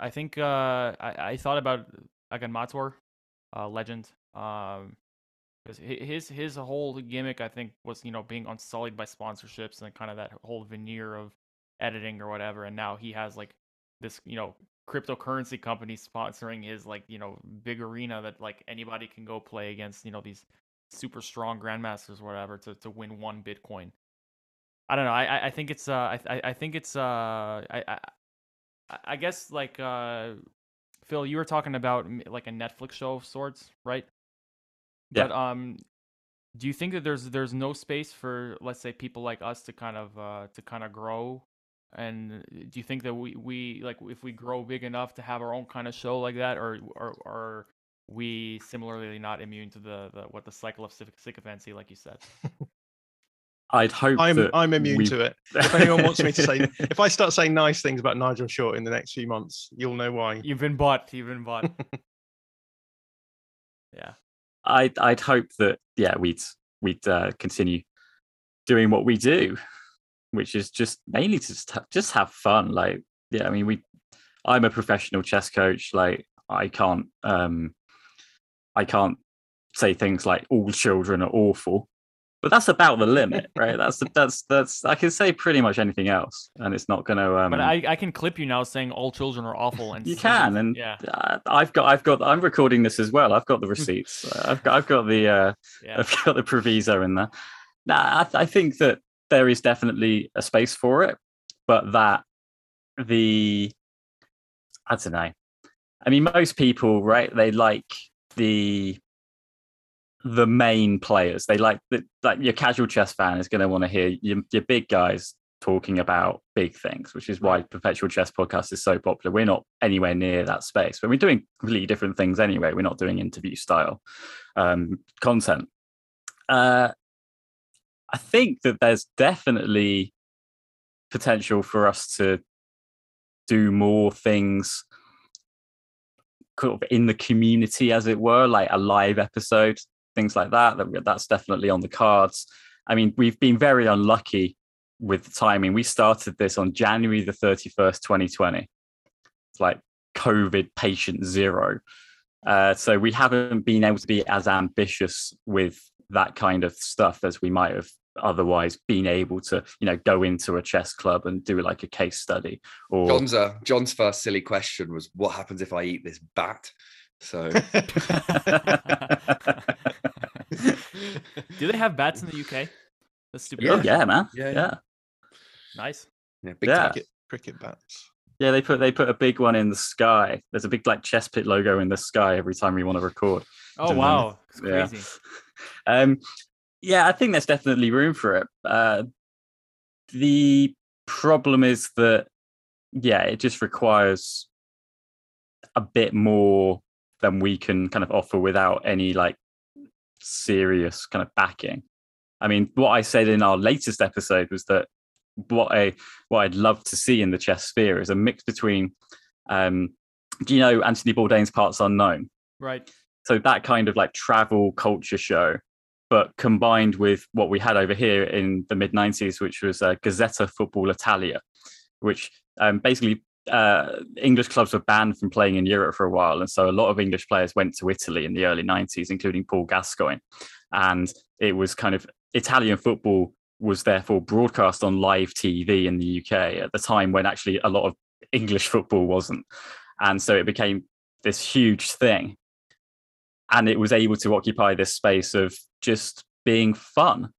I think uh, I, I thought about again Mator, uh, legend. Um, 'cause his his whole gimmick, I think, was you know being unsullied by sponsorships and kind of that whole veneer of editing or whatever. And now he has like this you know cryptocurrency company sponsoring his like you know big arena that like anybody can go play against you know these super strong grandmasters or whatever to to win one Bitcoin. I don't know. I I- think it's uh I I think it's uh I I- I guess like uh Phil, you were talking about like a Netflix show of sorts, right? Yeah. But um do you think that there's there's no space for let's say people like us to kind of uh to kind of grow? And do you think that we we like if we grow big enough to have our own kind of show like that or or are we similarly not immune to the, the what the cycle of syc- sycophancy like you said? I'd hope i'm that i'm immune we- to it. If anyone wants me to say if i start saying nice things about nigel short in the next few months you'll know why. You've been bought you've been bought yeah I'd I'd hope that yeah we'd we'd uh, continue doing what we do, which is just mainly to just have, just have fun. Like yeah, I mean we, I'm a professional chess coach. Like I can't um, I can't say things like all children are awful, but that's about the limit, right? That's that's that's I can say pretty much anything else, and it's not going to. Um, but I, I can clip you now saying all children are awful and you can, and yeah uh, I've got I've got I'm recording this as well. I've got the receipts. Uh, I've got I've got the. Uh, yeah I've got the proviso in there. Nah, I, I think that there is definitely a space for it, but that the I don't know. I mean, most people, right? They like the the main players. They like the like your casual chess fan is going to want to hear your, your big guys talking about big things, which is why Perpetual Chess Podcast is so popular. We're not anywhere near that space, but we're doing completely different things anyway. We're not doing interview style um, content. Uh, I think that there's definitely potential for us to do more things kind of in the community, as it were, like a live episode, things like that. that that's definitely on the cards. I mean, we've been very unlucky with the timing. We started this on January the 31st, 2020. It's like COVID patient zero. Uh, so we haven't been able to be as ambitious with that kind of stuff as we might have otherwise been able to, you know, go into a chess club and do like a case study. Or John's uh, John's first silly question was, "What happens if I eat this bat?" So Do they have bats in the UK? That's stupid. yeah, yeah, man, Yeah, yeah. yeah. Nice. yeah, big Yeah. time. cricket, cricket bats. Yeah, they put they put a big one in the sky. There's a big like chess pit logo in the sky every time we want to record. Oh Dun- wow, it's yeah. crazy. Um, yeah, I think there's definitely room for it. Uh, the problem is that yeah, it just requires a bit more than we can kind of offer without any like serious kind of backing. I mean, what I said in our latest episode was that what I what I'd love to see in the chess sphere is a mix between um do you know Anthony Bourdain's Parts Unknown? Right. so that kind of like travel culture show but combined with what we had over here in the mid 90s which was uh, gazzetta football italia which um, basically uh, english clubs were banned from playing in europe for a while and so a lot of english players went to italy in the early 90s including paul gascoigne. And it was kind of italian football was therefore broadcast on live tv in the uk at the time when actually a lot of english football wasn't. And so it became this huge thing. And it was able to occupy this space of just being fun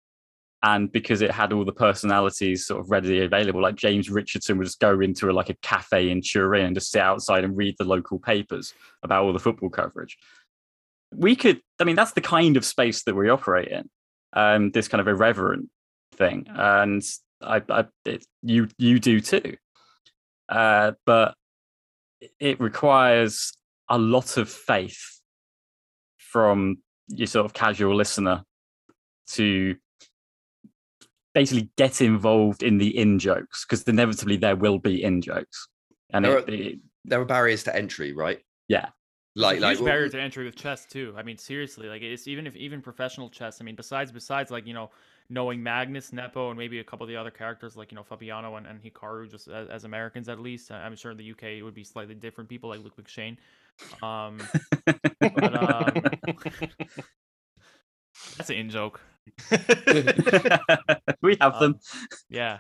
and because it had all the personalities sort of readily available like james richardson would just go into a, like a cafe in turin and just sit outside and read the local papers about all the football coverage. We could i mean that's the kind of space that we operate in um, this kind of irreverent thing. And i, I it, you you do too. Uh, but it requires a lot of faith from your sort of casual listener to basically get involved in the in jokes because inevitably there will be in jokes and There it, are- it- There are barriers to entry, right? Yeah. Like, It's a like huge barrier to entry with chess too. I mean, seriously, like it's even if even professional chess. I mean, besides besides like you know knowing Magnus, Nepo, and maybe a couple of the other characters like you know Fabiano and, and Hikaru, just as, as Americans at least. I- I'm sure in the UK it would be slightly different people like Luke McShane. Um, but um, that's an in joke. we have Um, them Yeah.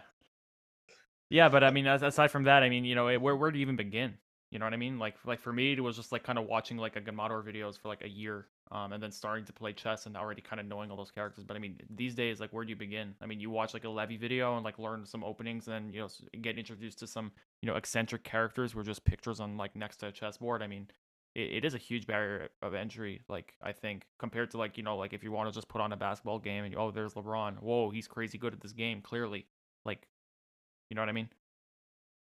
Yeah, but I mean, aside from that, I mean, you know, where where do you even begin? You know what I mean? Like like for me, it was just like kind of watching like Agadmator videos for like a year, um, and then starting to play chess and already kind of knowing all those characters. But I mean, these days, like, where do you begin? I mean, you watch like a Levy video and like learn some openings, and you know get introduced to some you know eccentric characters who are just pictures on like next to a chessboard. I mean, it, it is a huge barrier of entry. Like I think compared to like you know like if you want to just put on a basketball game and oh there's LeBron, whoa he's crazy good at this game. Clearly, like, you know what I mean?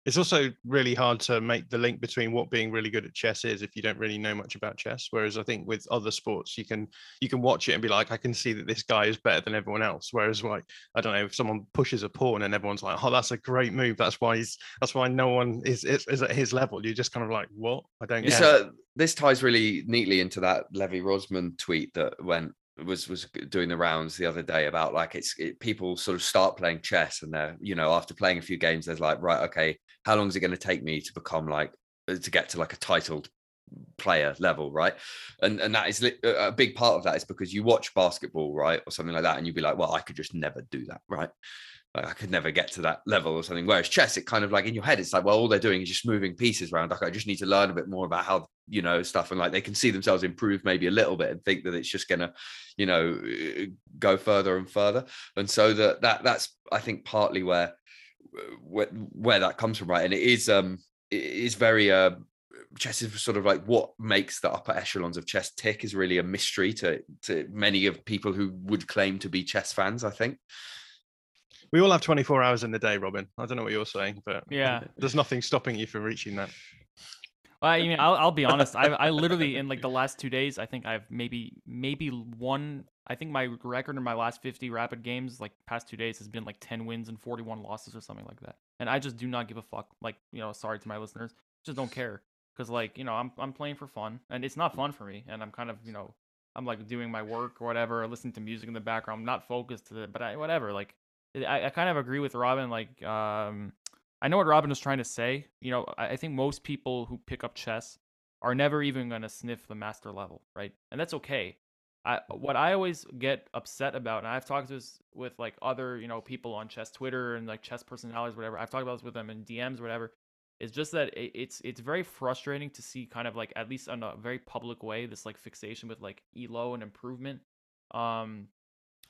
It's also really hard to make the link between what being really good at chess is if you don't really know much about chess. Whereas I think with other sports, you can you can watch it and be like, I can see that this guy is better than everyone else. Whereas like I don't know if someone pushes a pawn and everyone's like, oh, that's a great move. That's why he's that's why no one is is, is at his level. You're just kind of like, what? I don't It's, get. it." This ties really neatly into that Levy Rozman tweet that went was was doing the rounds the other day about like it's it, people sort of start playing chess and they're you know after playing a few games there's like right okay how long is it going to take me to become like uh, to get to like a titled player level right? And and that is a big part of that is because you watch basketball right or something like that and you'd be like well I could just never do that right like I could never get to that level or something. Whereas chess, it kind of like in your head, it's like, well, all they're doing is just moving pieces around. Like I just need to learn a bit more about how you know stuff, and like they can see themselves improve maybe a little bit and think that it's just gonna, you know, uh, go further and further. And so that that that's I think partly where where, where that comes from, right? And it is um it is very uh chess is sort of like what makes the upper echelons of chess tick is really a mystery to to many of people who would claim to be chess fans. I think. We all have 24 hours in the day, Robin. I don't know what you're saying, but Yeah. there's nothing stopping you from reaching that. Well, I mean, I'll, I'll be honest. I I literally in like the last two days, I think I've maybe maybe one. I think my record in my last 50 rapid games, like past two days, has been like 10 wins and 41 losses or something like that. And I just do not give a fuck. Like you know, sorry to my listeners, just don't care because like you know I'm I'm playing for fun and it's not fun for me and I'm kind of you know I'm like doing my work or whatever, listening to music in the background. I'm not focused to it, but I whatever. Like I, I kind of agree with Robin. Like um I know what Robin was trying to say. You know, I, I think most people who pick up chess are never even going to sniff the master level, right? And that's okay. I, what I always get upset about, and I've talked this with like other, you know, people on chess Twitter and like chess personalities, whatever. I've talked about this with them in DMs, whatever. It's just that it, it's it's very frustrating to see kind of like at least in a very public way this like fixation with like elo and improvement. Um,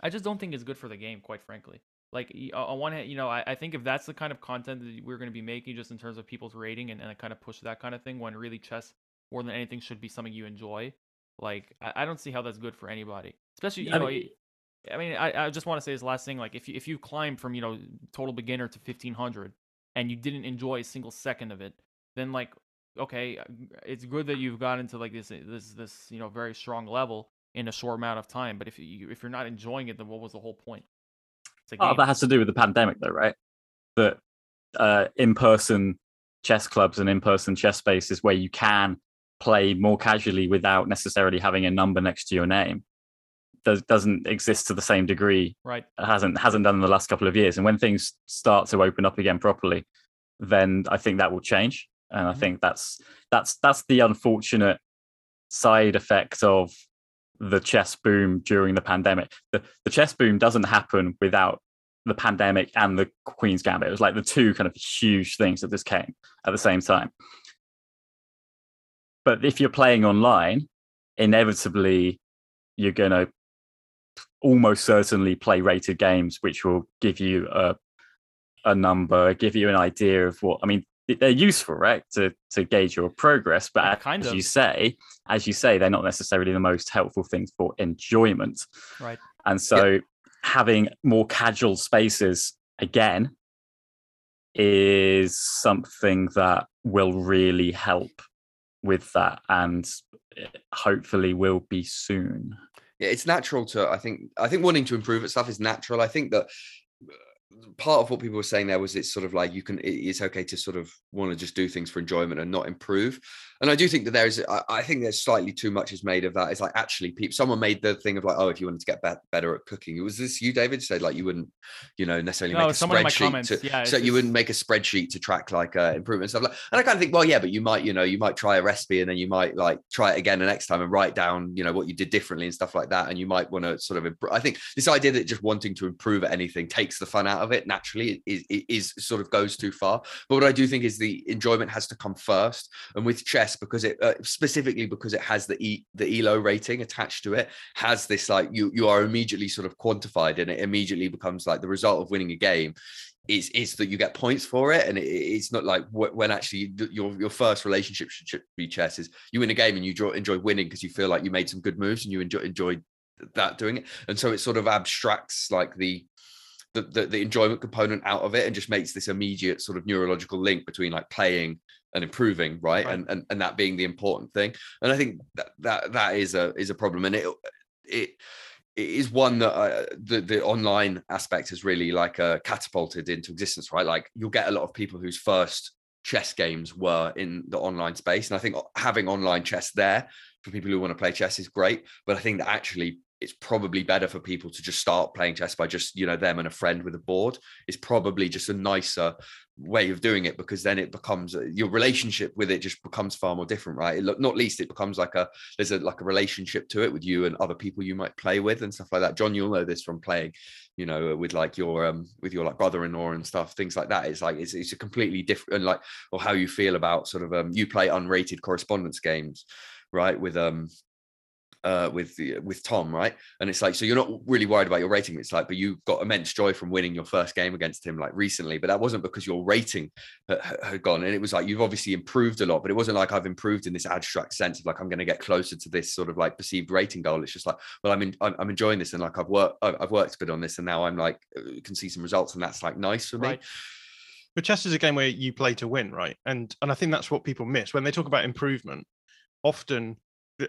I just don't think it's good for the game, quite frankly like on one hand you know I, I think if that's the kind of content that we're going to be making just in terms of people's rating and, and kind of push that kind of thing when really chess more than anything should be something you enjoy like i, I don't see how that's good for anybody. Especially you I know mean- i mean i, I just want to say this last thing like if you if you climb from you know total beginner to 1500 and you didn't enjoy a single second of it then like okay uh, it's good that you've gotten to like this this this you know very strong level in a short amount of time but if you if you're not enjoying it then what was the whole point Part of that has to do with the pandemic, though, right? That uh, in-person chess clubs and in-person chess spaces where you can play more casually without necessarily having a number next to your name does, doesn't exist to the same degree. right It hasn't hasn't done in the last couple of years. And when things start to open up again properly, then I think that will change. And I Mhm. think that's that's that's the unfortunate side effect of the chess boom during the pandemic. The the chess boom doesn't happen without the pandemic and the Queen's Gambit. It was like the two kind of huge things that just came at the same time. But if you're playing online, inevitably you're going to almost certainly play rated games, which will give you a a number, give you an idea of what I mean. They're useful, right, to to gauge your progress. But Yeah, as of. you say, as you say, they're not necessarily the most helpful things for enjoyment. Right. And so, having more casual spaces again is something that will really help with that, and eh, hopefully will be soon. yeah, it's natural to I think I think wanting to improve at stuff is natural. I think that part of what people were saying there was it's sort of like you can it's okay to sort of want to just do things for enjoyment and not improve. And I do think that there is I, I think there's slightly too much is made of that. It's like actually people someone made the thing of like, oh, if you wanted to get bet- better at cooking, it was this you, David, said like you wouldn't, you know, necessarily No, make a someone in my spreadsheet to yeah, so you wouldn't make a spreadsheet to track like uh improvement and stuff like and I kind of think, well, yeah, but you might, you know, you might try a recipe and then you might like try it again the next time and write down, you know, what you did differently and stuff like that. And you might want to sort of improve. I think this idea that just wanting to improve at anything takes the fun out of it naturally is, is, is sort of goes too far. But what I do think is the enjoyment has to come first. And with chess, because it uh, specifically because it has the e the elo rating attached to it, has this like you you are immediately sort of quantified and it immediately becomes like the result of winning a game is is that you get points for it. And it, it's not like wh- when actually your your first relationship should, should be chess is you win a game and you draw, enjoy winning because you feel like you made some good moves and you enjoy enjoy that doing it. And so it sort of abstracts like the the, the the enjoyment component out of it and just makes this immediate sort of neurological link between like playing and improving right, Right. And, and and that being the important thing and i think that that that is a is a problem and it it it is one that uh, the the online aspect has really like uh, catapulted into existence, right? Like you'll get a lot of people whose first chess games were in the online space, and I think having online chess there for people who want to play chess is great. But I think that actually it's probably better for people to just start playing chess by just you know them and a friend with a board. It's probably just a nicer way of doing it because then it becomes uh, your relationship with it just becomes far more different, right? It, not least it becomes like a there's a like a relationship to it with you and other people you might play with and stuff like that. John, you'll know this from playing, you know, with like your um with your like brother-in-law and stuff, things like that. It's like it's it's a completely different like or how you feel about sort of um you play unrated correspondence games, right? With um uh, with the, with Tom, right? And it's like, so you're not really worried about your rating. It's like, but you got immense joy from winning your first game against him like recently, but that wasn't because your rating had, gone. And it was like you've obviously improved a lot, but it wasn't like I've improved in this abstract sense of like I'm going to get closer to this sort of like perceived rating goal. It's just like, well, I'm in, I'm, I'm enjoying this, and like I've worked I've worked a bit on this, and now I'm like uh, can see some results, and that's like nice for me. Right. But chess is a game where you play to win, right? And and I think that's what people miss when they talk about improvement. Often,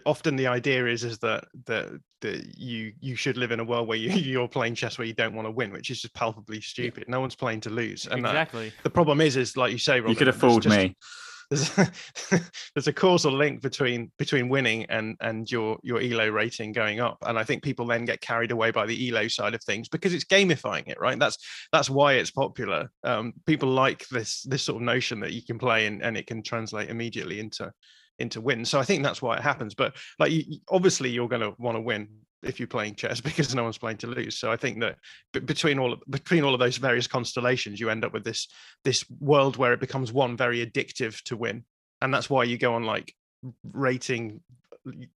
often the idea is is that that that you you should live in a world where you, you're playing chess where you don't want to win, which is just palpably stupid. No one's playing to lose, and that, exactly. the problem is is like you say, Robin, you could have fooled just- me. there's a, there's a causal link between between winning and and your your elo rating going up and i think people then get carried away by the elo side of things because it's gamifying it right that's that's why it's popular um, people like this this sort of notion that you can play and, and it can translate immediately into into win so i think that's why it happens but like you, obviously you're going to want to win if you're playing chess because no one's playing to lose so i think that b- between all of, between all of those various constellations you end up with this this world where it becomes one very addictive to win and that's why you go on like rating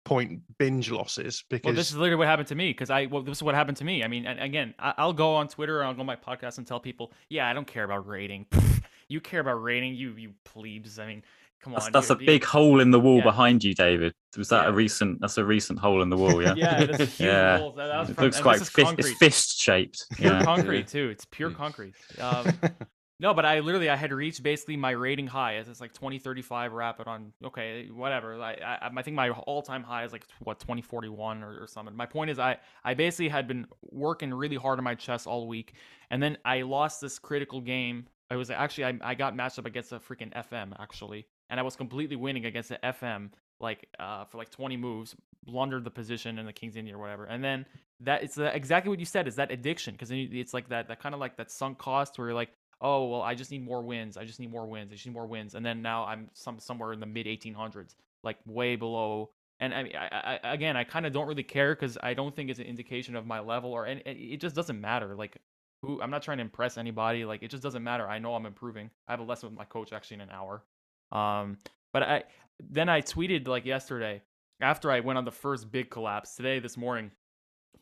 point binge losses because Well, this is literally what happened to me because I well, this is what happened to me. I mean, and again, I, I'll go on Twitter or I'll go on my podcast and tell people, yeah, I don't care about rating. you care about rating, you you plebes. I mean, come That's, on. that's a you're- you- big hole in the wall Yeah. behind you, David. Was that Yeah. a recent? That's a recent hole in the wall, yeah. Yeah, that's huge Yeah. hole. That, that It from, looks quite it's fist shaped pure Yeah. concrete too. It's pure concrete. Um, no, but I literally I had reached basically my rating high. as It's like 2035 rapid on okay, whatever. I I, I think my all time high is like what 2041 or, or something. My point is I I basically had been working really hard on my chess all week, and then I lost this critical game. I was actually I, I got matched up against a freaking FM actually, and I was completely winning against the FM like uh for like 20 moves, blundered the position in the King's India or whatever, and then that it's uh, exactly what you said is that addiction because it's like that that kind of like that sunk cost where you're like oh well i just need more wins i just need more wins i just need more wins. And then now i'm some somewhere in the mid 1800s like way below. And i mean I, I, again i kind of don't really care because i don't think it's an indication of my level or any, it just doesn't matter like who i'm not trying to impress anybody like it just doesn't matter. I know i'm improving. I have a lesson with my coach actually in an hour um but i then i tweeted like yesterday after i went on the first big collapse today this morning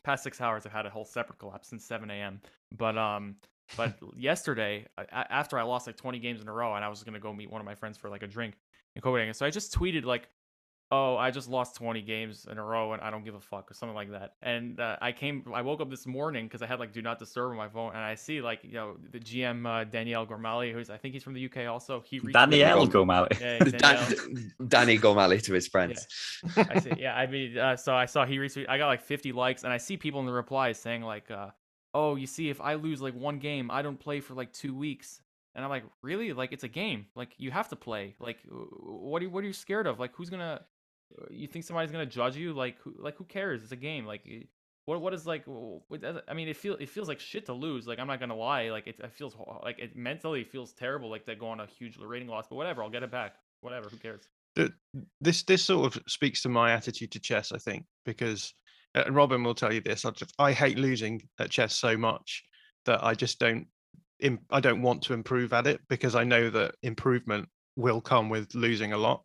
past six hours i've had a whole separate collapse since 7 a.m but um but yesterday a- after i lost like 20 games in a row and i was going to go meet one of my friends for like a drink in copenhagen. So i just tweeted like oh i just lost 20 games in a row and i don't give a fuck or something like that and uh, i came i woke up this morning because i had like do not disturb on my phone and i see like you know the gm uh, danielle gormally who's i think he's from the uk also he retweeted- Danielle Gormally. yeah, Dan, Danielle. Danny Gormally to his friends. I see. Yeah, I mean, uh, so I saw he retweeted. I got like 50 likes, and I see people in the replies saying like, uh, "Oh, you see, if I lose like one game, I don't play for like two weeks." And I'm like, "Really? Like, it's a game. Like, you have to play. Like, what are you, what are you scared of? Like, who's gonna? You think somebody's gonna judge you? Like, who, like who cares? It's a game. Like." eh, What, what is like I mean it feel it feels like shit to lose like I'm not gonna lie like it, it feels like it mentally feels terrible like to go on a huge rating loss but whatever I'll get it back whatever who cares th- this this sort of speaks to my attitude to chess i think because uh, and robin will tell you this I, just, I hate losing at chess so much that i just don't i don't want to improve at it because i know that improvement will come with losing a lot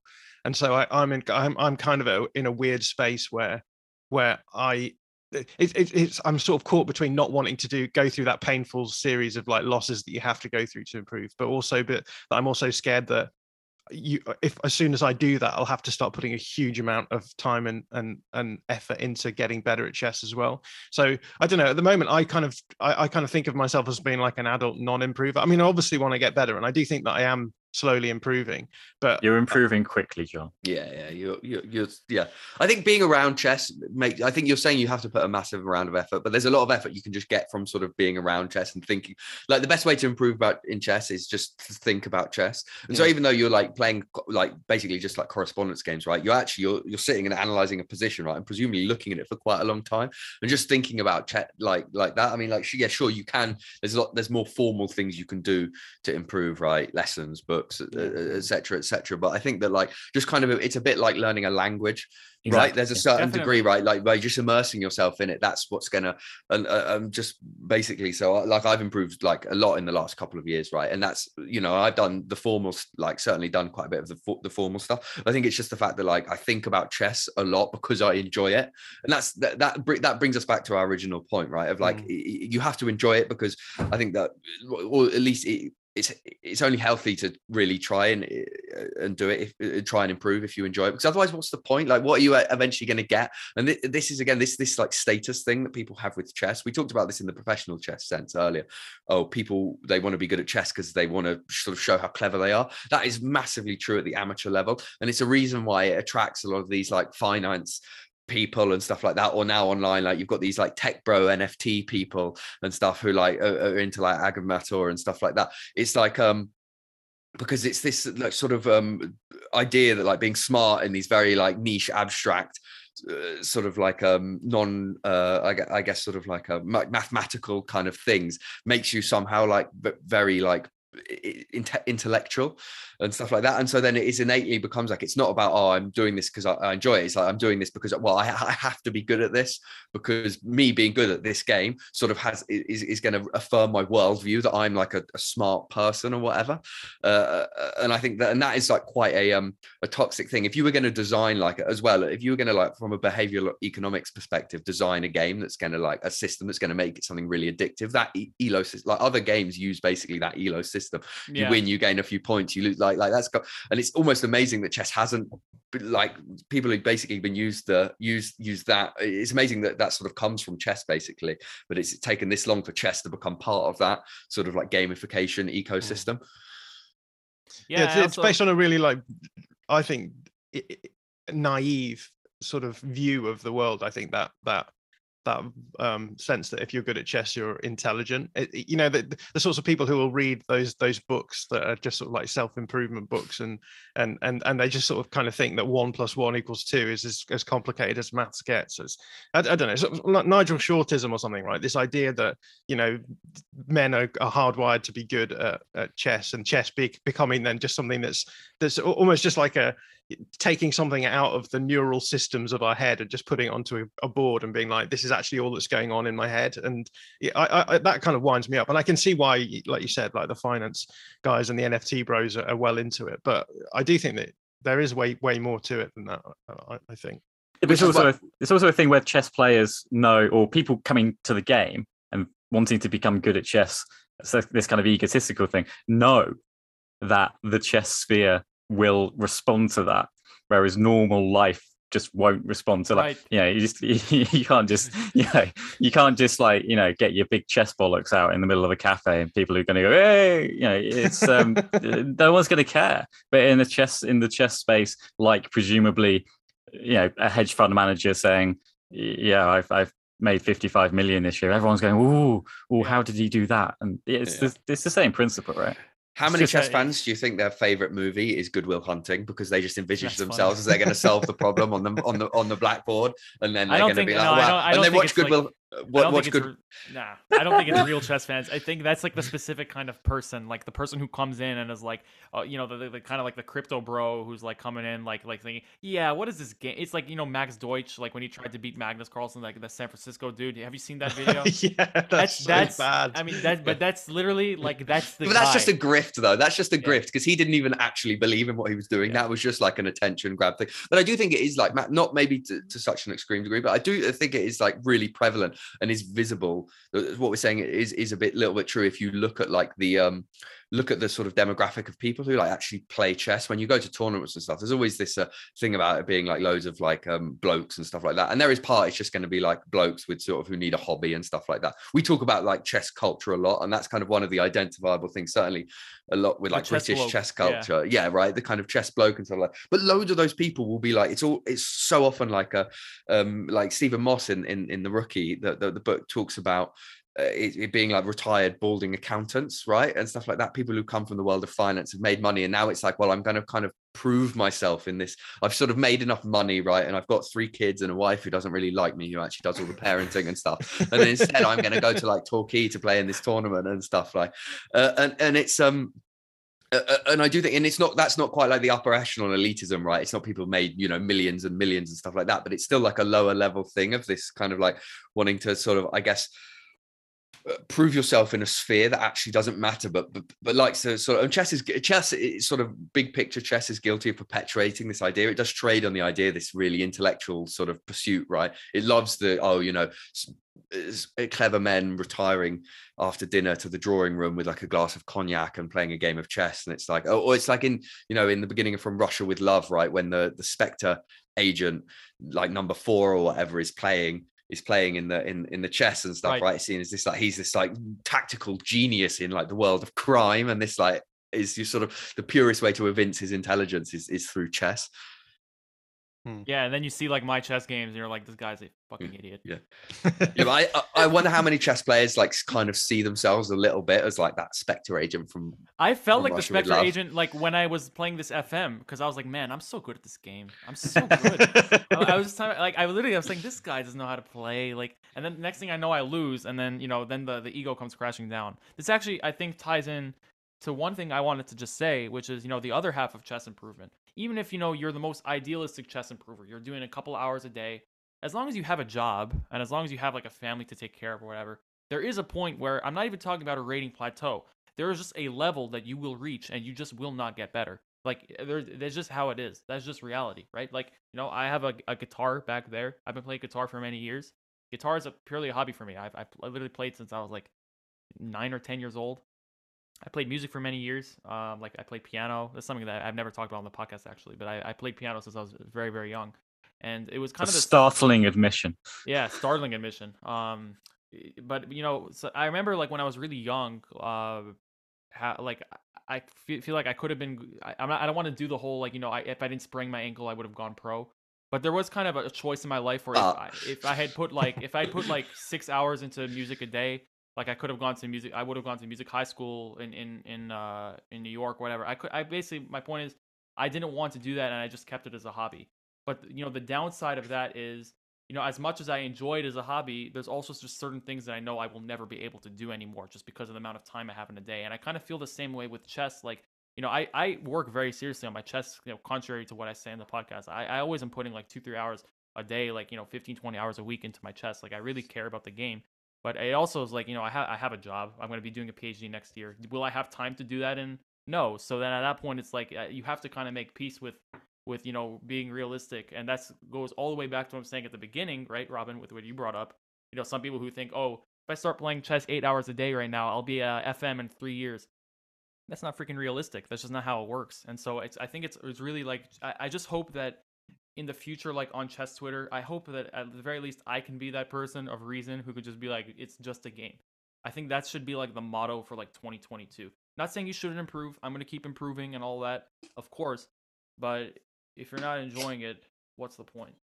and so I, i'm in i'm, I'm kind of a, in a weird space where where i it, it, it's i'm sort of caught between not wanting to do go through that painful series of like losses that you have to go through to improve but also but i'm also scared that you uh, if as soon as I do that, I'll have to start putting a huge amount of time and and and effort into getting better at chess as well. So I don't know. At the moment, I kind of I, I kind of think of myself as being like an adult non-improver. I mean, I obviously want to get better, and I do think that I am slowly improving. But You're improving quickly, John. Yeah, yeah, you're, you're, you're, yeah. I think being around chess make. I think you're saying you have to put a massive amount of effort, but there's a lot of effort you can just get from sort of being around chess and thinking. Like the best way to improve about in chess is just to think about chess. And so even though you're like playing like basically just like correspondence games, right? You're actually you're you're sitting and analyzing a position, right, and presumably looking at it for quite a long time and just thinking about chess like like that. I mean, like yeah, sure you can. There's a lot. There's more formal things you can do to improve, right? Lessons, but books etc etc but i think that like just kind of it's a bit like learning a language exactly. right? There's a certain Definitely. degree right? Like by just immersing yourself in it that's what's gonna and uh, um, just basically so uh, like i've improved like a lot in the last couple of years right? And that's you know i've done the formal like certainly done quite a bit of the, the formal stuff. I think it's just the fact that like i think about chess a lot because i enjoy it. And that's that that, that brings us back to our original point right? Of like mm. you have to enjoy it because i think that or at least it, it's it's only healthy to really try and uh, and do it if uh, try and improve if you enjoy it because otherwise what's the point? Like what are you eventually going to get? And th- this is again this this like status thing that people have with chess. We talked about this in the professional chess sense earlier. Oh people they want to be good at chess because they want to sort of show how clever they are. That is massively true at the amateur level and it's a reason why it attracts a lot of these like finance people and stuff like that or now online like you've got these like tech bro nft people and stuff who like are, are into like agadmator and stuff like that. It's like um because it's this like sort of um idea that like being smart in these very like niche abstract uh, sort of like um non uh I, I guess sort of like a mathematical kind of things makes you somehow like very like intellectual and stuff like that. And so then it is innately becomes like it's not about oh i'm doing this because I, I, enjoy it. It's like i'm doing this because well I, I, have to be good at this because me being good at this game sort of has is, is going to affirm my worldview that i'm like a, a smart person or whatever. Uh, uh, and i think that and that is like quite a um a toxic thing. If you were going to design like as well if you were going to like from a behavioral economics perspective design a game that's going to like a system that's going to make it something really addictive that elo system, like other games use basically that elo system. Yeah. you win you gain a few points you lose like like that's got and it's almost amazing that chess hasn't like people who basically been used the use use that it's amazing that that sort of comes from chess basically but it's taken this long for chess to become part of that sort of like gamification mm. ecosystem yeah, yeah it's, also... it's, based on a really like i think naive sort of view of the world i think that that that um, sense that if you're good at chess, you're intelligent. It, you know, the, the sorts of people who will read those those books that are just sort of like self improvement books, and and and and they just sort of kind of think that one plus one equals two is as, as complicated as maths gets. As I, I don't know, Nigel Shortism or something, right? This idea that you know men are, are hardwired to be good at, at chess, and chess be, becoming then just something that's that's almost just like a taking something out of the neural systems of our head and just putting it onto a, a board and being like, this is actually all that's going on in my head. And I, I, that kind of winds me up. And I can see why, like you said, like the finance guys and the NFT bros are, are well into it. But I do think that there is way, way more to it than that, I, I think. It's also, a, it's also a thing where chess players know, or people coming to the game and wanting to become good at chess, so this kind of egotistical thing, know that the chess sphere will respond to that, whereas normal life just won't respond to like Right. You know, you just you can't just you know you can't just like you know get your big chess bollocks out in the middle of a cafe and people are going to go hey you know it's um no one's going to care. But in the chess in the chess space, like presumably you know a hedge fund manager saying yeah I've I've made 55 million this year everyone's going ooh ooh how did he do that and it's yeah. the, it's the same principle right how many chess fans do you think their favorite movie is Good Will Hunting because they just envisage themselves funny. as they're going to solve the problem on the on the on the blackboard, and then they're going to be like, no, wow. and they watch Good Will. What, what's good? Nah, I don't think it's real chess fans. I think that's like the specific kind of person, like the person who comes in and is like, uh, you know, the, the, the, kind of like the crypto bro who's like coming in, like like thinking, yeah, what is this game? It's like you know Max Deutsch, like when he tried to beat Magnus Carlsen, like the San Francisco dude. Have you seen that video? yeah, that's that's, so that's bad. I mean, that but that's literally like that's the. But that's just a grift, though. That's just a grift because he didn't even actually believe in what he was doing. Yeah. That was just like an attention grab thing. But I do think it is like not maybe to, to such an extreme degree, but I do think it is like really prevalent and is visible. What we're saying is is a bit little bit true if you look at like the um look at the sort of demographic of people who like actually play chess when you go to tournaments and stuff there's always this uh, thing about it being like loads of like um blokes and stuff like that and there is part it's just going to be like blokes with sort of who need a hobby and stuff like that we talk about like chess culture a lot and that's kind of one of the identifiable things certainly a lot with like chess british bloke. chess culture yeah. yeah. right the kind of chess bloke and stuff like that. but loads of those people will be like it's all it's so often like a um like stephen moss in in, in the rookie the, the, the book talks about uh, it, it, being like retired balding accountants, right, and stuff like that. People who come from the world of finance have made money, and now it's like, well, I'm going to kind of prove myself in this. I've sort of made enough money, right, and I've got three kids and a wife who doesn't really like me, who actually does all the parenting and stuff. And instead, I'm going to go to like Torquay to play in this tournament and stuff like, uh, and and it's um Uh, uh, and I do think, and it's not that's not quite like the upper echelon elitism, right? It's not people made you know millions and millions and stuff like that, but it's still like a lower level thing of this kind of like wanting to sort of, I guess, prove yourself in a sphere that actually doesn't matter but but, but likes to sort of chess is chess is sort of big picture chess is guilty of perpetuating this idea. It does trade on the idea this really intellectual sort of pursuit right? It loves the oh you know uh, clever men retiring after dinner to the drawing room with like a glass of cognac and playing a game of chess. And it's like oh or it's like in you know in the beginning of from russia with love right? When the the spectre agent like number four or whatever is playing is playing in the in in the chess and stuff, right? right? Seen as this like he's this like tactical genius in like the world of crime, and this like is you sort of the purest way to evince his intelligence is is through chess. Hmm. Yeah, and then you see like my chess games, and you're like, this guy's a fucking idiot. Yeah, yeah. I I wonder how many chess players like kind of see themselves a little bit as like that Spectre agent from. I felt from like Russia the Spectre agent like when I was playing this FM because I was like, man, I'm so good at this game. I'm so good. I, I, was just like, I literally I was like, this guy doesn't know how to play. Like, and then the next thing I know, I lose, and then you know, then the the ego comes crashing down. This actually I think ties in to one thing I wanted to just say, which is, you know, the other half of chess improvement. Even if, you know, you're the most idealistic chess improver, you're doing a couple hours a day, as long as you have a job and as long as you have like a family to take care of or whatever, there is a point where I'm not even talking about a rating plateau. There is just a level that you will reach and you just will not get better. Like eh, there's, that's just how it is. That's just reality, right? Like, you know, I have a, a guitar back there. I've been playing guitar for many years. Guitar is a purely a hobby for me. I've, I've literally played since I was like nine or 10 years old. I played music for many years. Um, like I played piano. That's something that I've never talked about on the podcast actually, but I, I played piano since I was very very young, and it was kind a of a startling admission. Yeah, startling admission. Um, but you know, so I remember like when I was really young, uh, how, like I feel, feel like I could have been. I, I'm not. I don't want to do the whole like you know, I, if I didn't sprain my ankle, I would have gone pro. But there was kind of a choice in my life where uh. I, if I had put like if I put like six hours into music a day, like I could have gone to music. I would have gone to music high school in in in uh, in New York, whatever. I could. I basically my point is I didn't want to do that, and I just kept it as a hobby. But you know the downside of that is you know as much as I enjoy it as a hobby, there's also just certain things that I know I will never be able to do anymore just because of the amount of time I have in a day. And I kind of feel the same way with chess. Like you know I I work very seriously on my chess. You know contrary to what I say in the podcast, I I always am putting like two three hours a day like you know 15 20 hours a week into my chess like i really care about the game but it also is like, you know, I, ha- I have a job. I'm going to be doing a PhD next year. Will I have time to do that And No. So then at that point, it's like uh, you have to kind of make peace with, with you know, being realistic, and that goes all the way back to what I'm saying at the beginning, right, Robin, with what you brought up. You know, some people who think, oh, if I start playing chess eight hours a day right now, I'll be a FM in three years. That's not freaking realistic. That's just not how it works. And so it's, I think it's, it's really like, I, I just hope that in the future, like on chess Twitter, I hope that at the very least I can be that person of reason who could just be like, it's just a game. I think that should be like the motto for like 2022. Not saying you shouldn't improve. I'm gonna keep improving and all that, of course. But if you're not enjoying it, what's the point?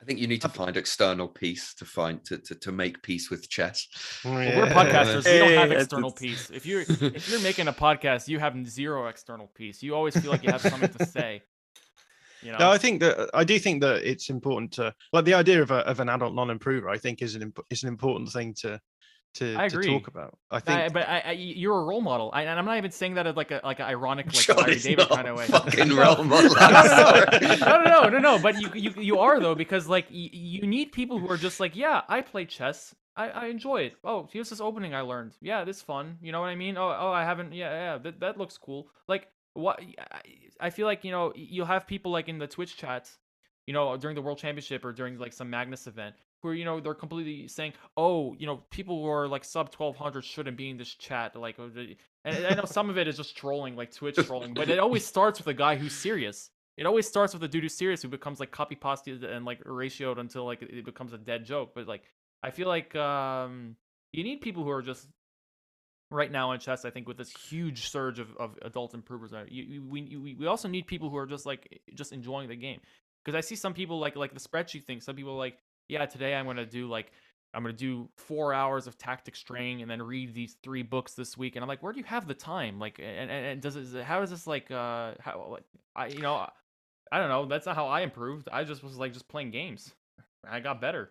I think you need to find external peace to find to to, to make peace with chess. Oh, well, we're podcasters. We don't have external peace. If you're if you're making a podcast, you have zero external peace. You always feel like you have something to say. You know? No, I think that uh, I do think that it's important to like the idea of a, of an adult non-improver. I think is an is an important thing to to, I agree. to talk about. I think, I, but I, I, you're a role model, I, and I'm not even saying that as like a like an ironic like Larry David kind of way. Fucking role model. no, no, no, no, no, no, But you, you you are though because like you, you need people who are just like, yeah, I play chess. I, I enjoy it. Oh, here's this opening I learned. Yeah, this fun. You know what I mean? Oh, oh, I haven't. Yeah, yeah, that, that looks cool. Like what I feel like you know you'll have people like in the Twitch chats, you know, during the World Championship or during like some Magnus event, where you know they're completely saying, "Oh, you know, people who are like sub twelve hundred shouldn't be in this chat." Like, oh, and I know some of it is just trolling, like Twitch trolling, but it always starts with a guy who's serious. It always starts with a dude who's serious who becomes like copy pasted and like ratioed until like it becomes a dead joke. But like, I feel like um you need people who are just right now in chess. I think with this huge surge of, of adult improvers, uh, you, we we also need people who are just like just enjoying the game. Because I see some people like like the spreadsheet thing. Some people like, yeah, today I'm gonna do like I'm gonna do four hours of tactics training and then read these three books this week. And I'm like, where do you have the time? Like, and, and, and does it how is this like uh how like I you know I don't know. That's not how I improved. I just was like just playing games. I got better.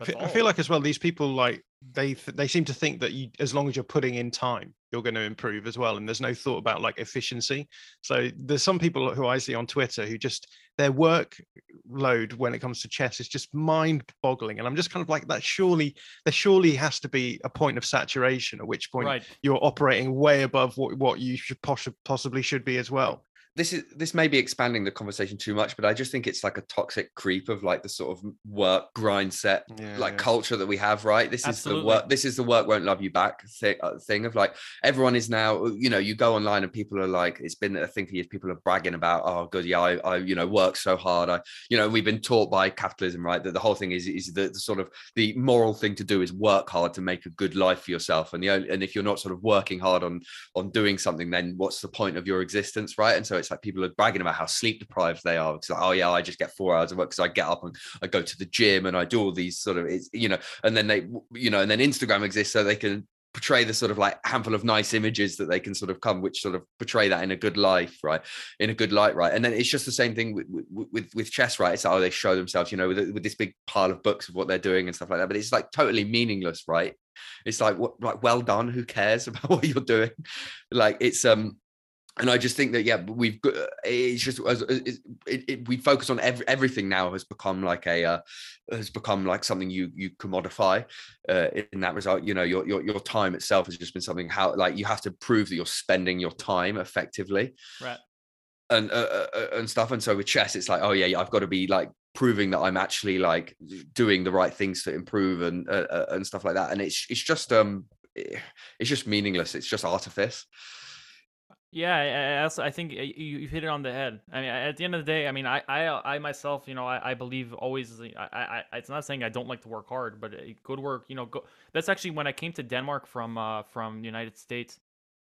I feel like as well these people like they th- they seem to think that you as long as you're putting in time you're going to improve as well and there's no thought about like efficiency. So there's some people who i see on twitter who just their workload when it comes to chess is just mind boggling and i'm just kind of like that surely there surely has to be a point of saturation at which point right. you're operating way above what, what you should possi- possibly should be as well this is this may be expanding the conversation too much, but I just think it's like a toxic creep of like the sort of work grind set yeah, like yeah. culture that we have, right? This is the work. This is the work won't love you back thing, uh, thing of like everyone is now. You know, you go online and people are like, it's been a thing for years. People are bragging about, oh, good, yeah, I, I you know, work so hard. I, you know, we've been taught by capitalism, right, that the whole thing is is the, the sort of the moral thing to do is work hard to make a good life for yourself. And the only, and if you're not sort of working hard on on doing something, then what's the point of your existence, right? And so it's like people are bragging about how sleep deprived they are. It's like, oh yeah, I just get four hours of work because I get up and I go to the gym and I do all these sort of, it's you know, and then they, you know, and then Instagram exists so they can portray the sort of like handful of nice images that they can sort of come which sort of portray that in a good life right? In a good light right? And then it's just the same thing with with, with, chess right? It's like, oh they show themselves you know with, with this big pile of books of what they're doing and stuff like that but it's like totally meaningless right? It's like what like well done who cares about what you're doing? Like it's um and I just think that yeah, we've got it's just as it, it, we focus on every, everything now has become like a uh, has become like something you you commodify uh, in that result. You know, your your your time itself has just been something how like you have to prove that you're spending your time effectively Right. and uh, uh, and stuff. And so with chess, it's like oh yeah, I've got to be like proving that I'm actually like doing the right things to improve and uh, uh, and stuff like that. And it's it's just um it's just meaningless. It's just artifice. Yeah, I, I also I think uh, you, you hit it on the head. I mean, at the end of the day, I mean, I I, I myself, you know, I, I believe always. I, I it's not saying I don't like to work hard, but uh, good work, you know, go. That's actually when I came to Denmark from uh from the United States,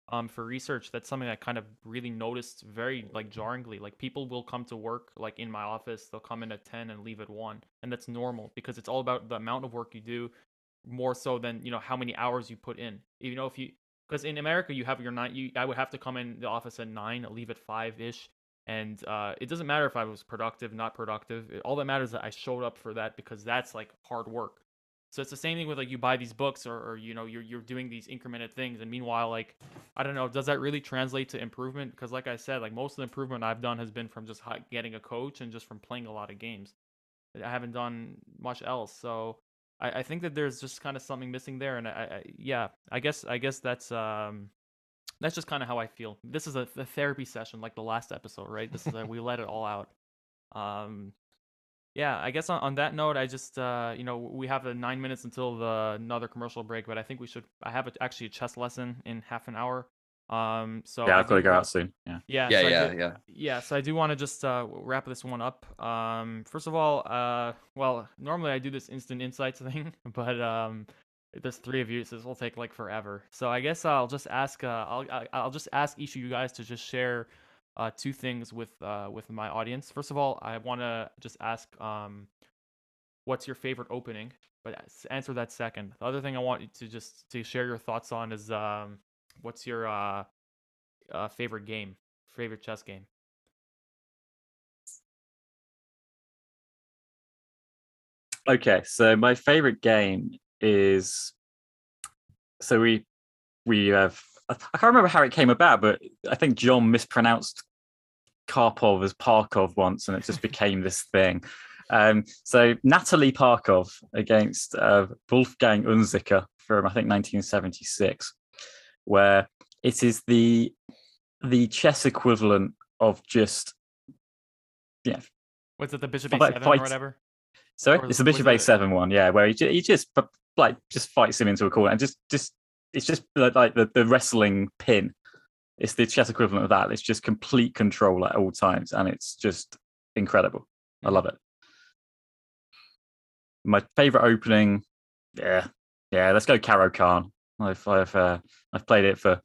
um for research. That's something I kind of really noticed very like jarringly. Like people will come to work like in my office, they'll come in at ten and leave at one, and that's normal because it's all about the amount of work you do, more so than you know how many hours you put in. You know, if you because in America you have your nine. You I would have to come in the office at nine, leave at five ish, and uh, it doesn't matter if I was productive, not productive. It- all that matters that I showed up for that because that's like hard work. So it's the same thing with like you buy these books or, or you know you're you're doing these incremented things, and meanwhile like I don't know, does that really translate to improvement? Because like I said, like most of the improvement I've done has been from just getting a coach and just from playing a lot of games. I haven't done much else, so. I, I think that there's just kind of something missing there, and I, I yeah, I guess I guess that's um that's just kind of how I feel. This is a, a therapy session, like the last episode, right? This is a, we let it all out. Um, yeah, I guess on, on that note, I just uh you know we have uh, nine minutes until the another commercial break, but I think we should. I have a, actually a chess lesson in half an hour. Um, so yeah, I I've got to go out soon. Yeah. Yeah, Yeah, so I yeah, do- yeah. yeah, so I do want to just uh, wrap this one up. Um, first of all, uh, well, normally I do this instant insights thing, but um, there's three of you, so this will take like forever. So I guess I'll just ask. Uh, I'll I- I'll just ask each of you guys to just share uh, two things with uh, with my audience. First of all, I want to just ask, um, what's your favorite opening? But answer that second. The other thing I want you to just to share your thoughts on is um, what's your uh, uh, favorite game, favorite chess game. Okay, so my favorite game is so we we have I can't remember how it came about, but I think John mispronounced Karpov as Parkov once, and it just became this thing. Um, so Anatoly Parkov against uh, Wolfgang Unzicker from I think 1976, where it is the the chess equivalent of just yeah What's it, the Bishop A7 or whatever? Sorry, Or it's the Bishop A7 one, yeah, where he, he just like just fights him into a corner and just just it's just like, like the, the wrestling pin. It's the chess equivalent of that. It's just complete control at all times, and it's just incredible. I hmm. love it. My favorite opening, yeah, yeah. Let's go, Caro-Kann. I've I've uh, I've played it for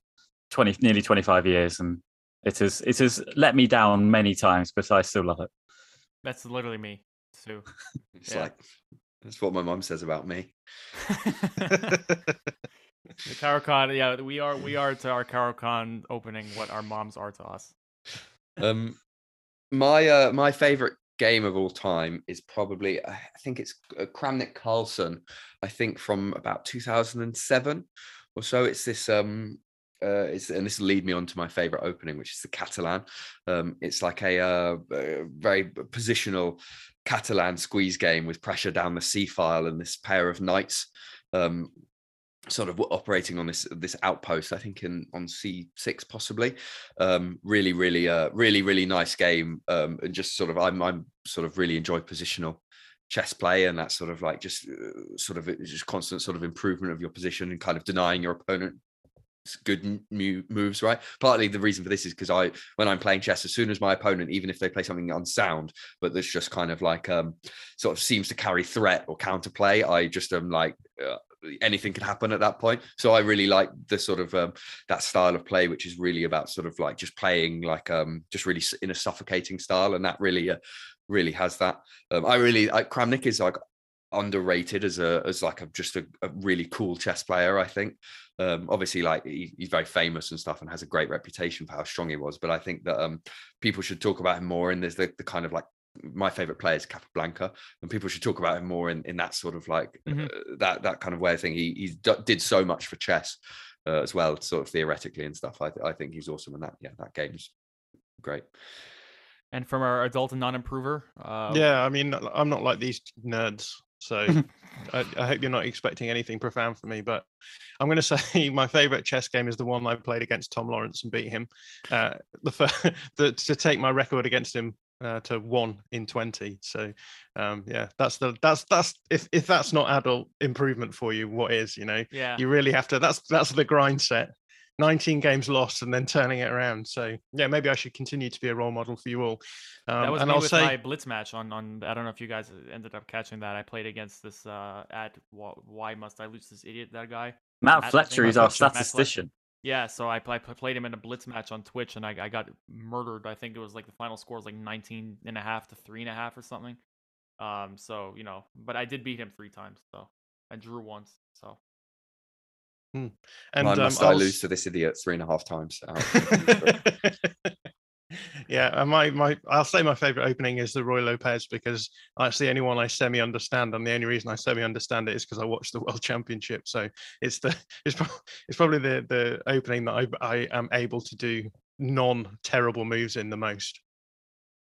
twenty, nearly twenty five years, and it has it has let me down many times, but I still love it. That's literally me too. It's Yeah. like that's what my mom says about me. the Caro-Kann, yeah, we are we are to our Caro-Kann opening what our moms are to us. Um, my uh, my favorite game of all time is probably I think it's uh, Kramnik Carlsen. I think from about 2007 or so. It's this um uh, it's, and this will lead me on to my favorite opening, which is the Catalan. Um, it's like a, uh, a very positional Catalan squeeze game with pressure down the C file and this pair of knights um, sort of operating on this this outpost i think in on c6 possibly. Um really really uh really really nice game um and just sort of i'm i'm sort of really enjoy positional chess play and that sort of like just uh, sort of just constant sort of improvement of your position and kind of denying your opponent good moves right? Partly the reason for this is because i when i'm playing chess as soon as my opponent even if they play something unsound but that's just kind of like um sort of seems to carry threat or counterplay i just am like uh, anything could happen at that point. So I really like the sort of um, that style of play, which is really about sort of like just playing like um, just really in a suffocating style, and that really uh, really has that. Um, I really like Kramnik is like underrated as a as like a just a, a really cool chess player. I think. Um, obviously, like he, he's very famous and stuff, and has a great reputation for how strong he was. But I think that um, people should talk about him more. And there's the, the kind of like my favorite player is Capablanca, and people should talk about him more in, in that sort of like mm-hmm. uh, that that kind of way. I think he he d- did so much for chess uh, as well, sort of theoretically and stuff. I th- I think he's awesome, and that yeah, that game's great. And from our adult and non-improver, uh, yeah, I mean, I'm not like these nerds, so I, I, hope you're not expecting anything profound from me. But I'm going to say my favorite chess game is the one I played against Tom Lawrence and beat him. Uh, the, first, the to take my record against him uh, to one in 20 so um yeah that's the that's that's if if that's not adult improvement for you what is you know? Yeah. You really have to that's that's the grind set. 19 games lost and then turning it around. So yeah maybe i should continue to be a role model for you all. Um, that was and me I'll with say... my blitz match on on i don't know if you guys ended up catching that. I played against this uh at why must i lose this idiot that guy? Matt, matt fletcher is our statistician yeah, so I, I played him in a blitz match on Twitch and I, I got murdered. I think it was like the final score was like 19 and a half to three and a half or something. Um, so you know, but I did beat him three times, so I drew once. So. Hmm. And Why must um, I lose to this idiot three and a half times? yeah, my my I'll say my favorite opening is the Ruy Lopez because that's the only one I semi understand, and the only reason I semi understand it is because I watched the World Championship. So it's the it's pro- it's probably the the opening that I I am able to do non terrible moves in the most.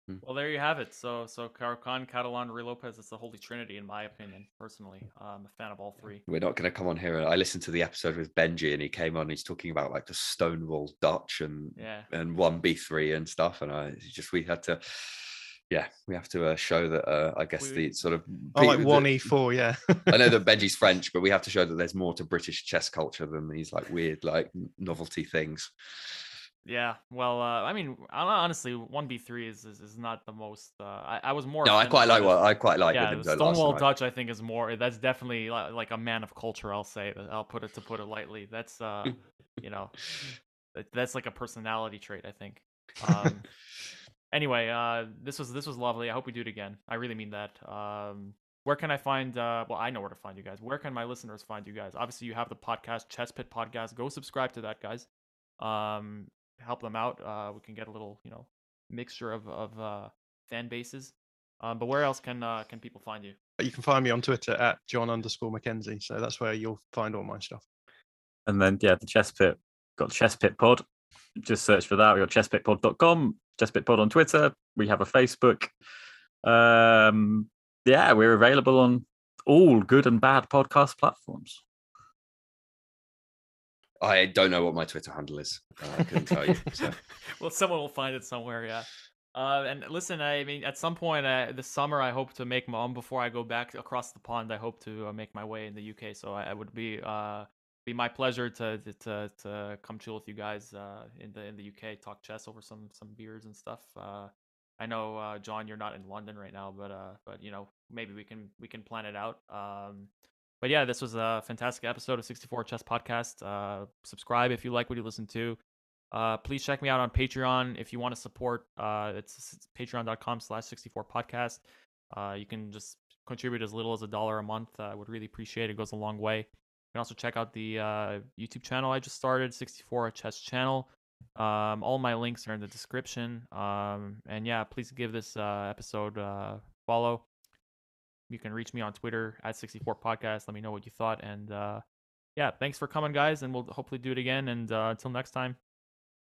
Hmm. Well, there you have it. So, so Caro-Kann, Catalan, Ruy Lopez, it's the holy trinity, in my opinion, personally. I'm a fan of all three. We're not going to come on here. I listened to the episode with Benji, and he came on. he's talking about like the Stonewall Dutch and yeah. and one B three and stuff. And I just we had to, yeah, we have to uh, show that. Uh, I guess we, the sort of oh, like one E four, yeah. I know that Benji's French, but we have to show that there's more to British chess culture than these like weird like novelty things. Yeah, well, uh, I mean, honestly, one B three is, is is not the most. Uh, I, I was more. No, I quite like what I quite like. Yeah, Stonewall Dutch, I think, is more. That's definitely like, like a man of culture. I'll say. I'll put it to put it lightly. That's uh, you know, that's like a personality trait. I think. Um, anyway, uh, this was this was lovely. I hope we do it again. I really mean that. Um, where can I find? Uh, well, I know where to find you guys. Where can my listeners find you guys? Obviously, you have the podcast, Chess Pit Podcast. Go subscribe to that, guys. Um, help them out. Uh, we can get a little, you know, mixture of of uh, fan bases. Um, but where else can uh, can people find you? You can find me on Twitter at John underscore Mackenzie. So that's where you'll find all my stuff. And then yeah, the Chess Pit got Chess Pit Pod. Just search for that. We got chesspitpod.com, chesspitpod on Twitter. We have a Facebook. Um, yeah, we're available on all good and bad podcast platforms. I don't know what my Twitter handle is. Uh, I couldn't tell you. So. well, someone will find it somewhere. Yeah. Uh, and listen, I mean, at some point uh, this summer, I hope to make my own. Before I go back across the pond, I hope to uh, make my way in the UK. So I, I would be uh, be my pleasure to, to to come chill with you guys uh, in the in the UK, talk chess over some some beers and stuff. Uh, I know John, you're not in London right now, but but you know maybe we can we can plan it out. Um, but yeah, this was a fantastic episode of 64 Chess Podcast. Uh, subscribe if you like what you listen to. Uh, please check me out on Patreon if you want to support. Uh, it's, patreon.com slash 64 podcast. Uh, you can just contribute as little as a dollar a month. I would really appreciate it. It goes a long way. You can also check out the uh, YouTube channel I just started, 64 Chess channel. Um, all my links are in the description. Um, and yeah, please give this uh, episode follow. You can reach me on Twitter at 64 Podcast. Let me know what you thought. And uh, yeah, thanks for coming, guys. And we'll hopefully do it again. And uh, until next time,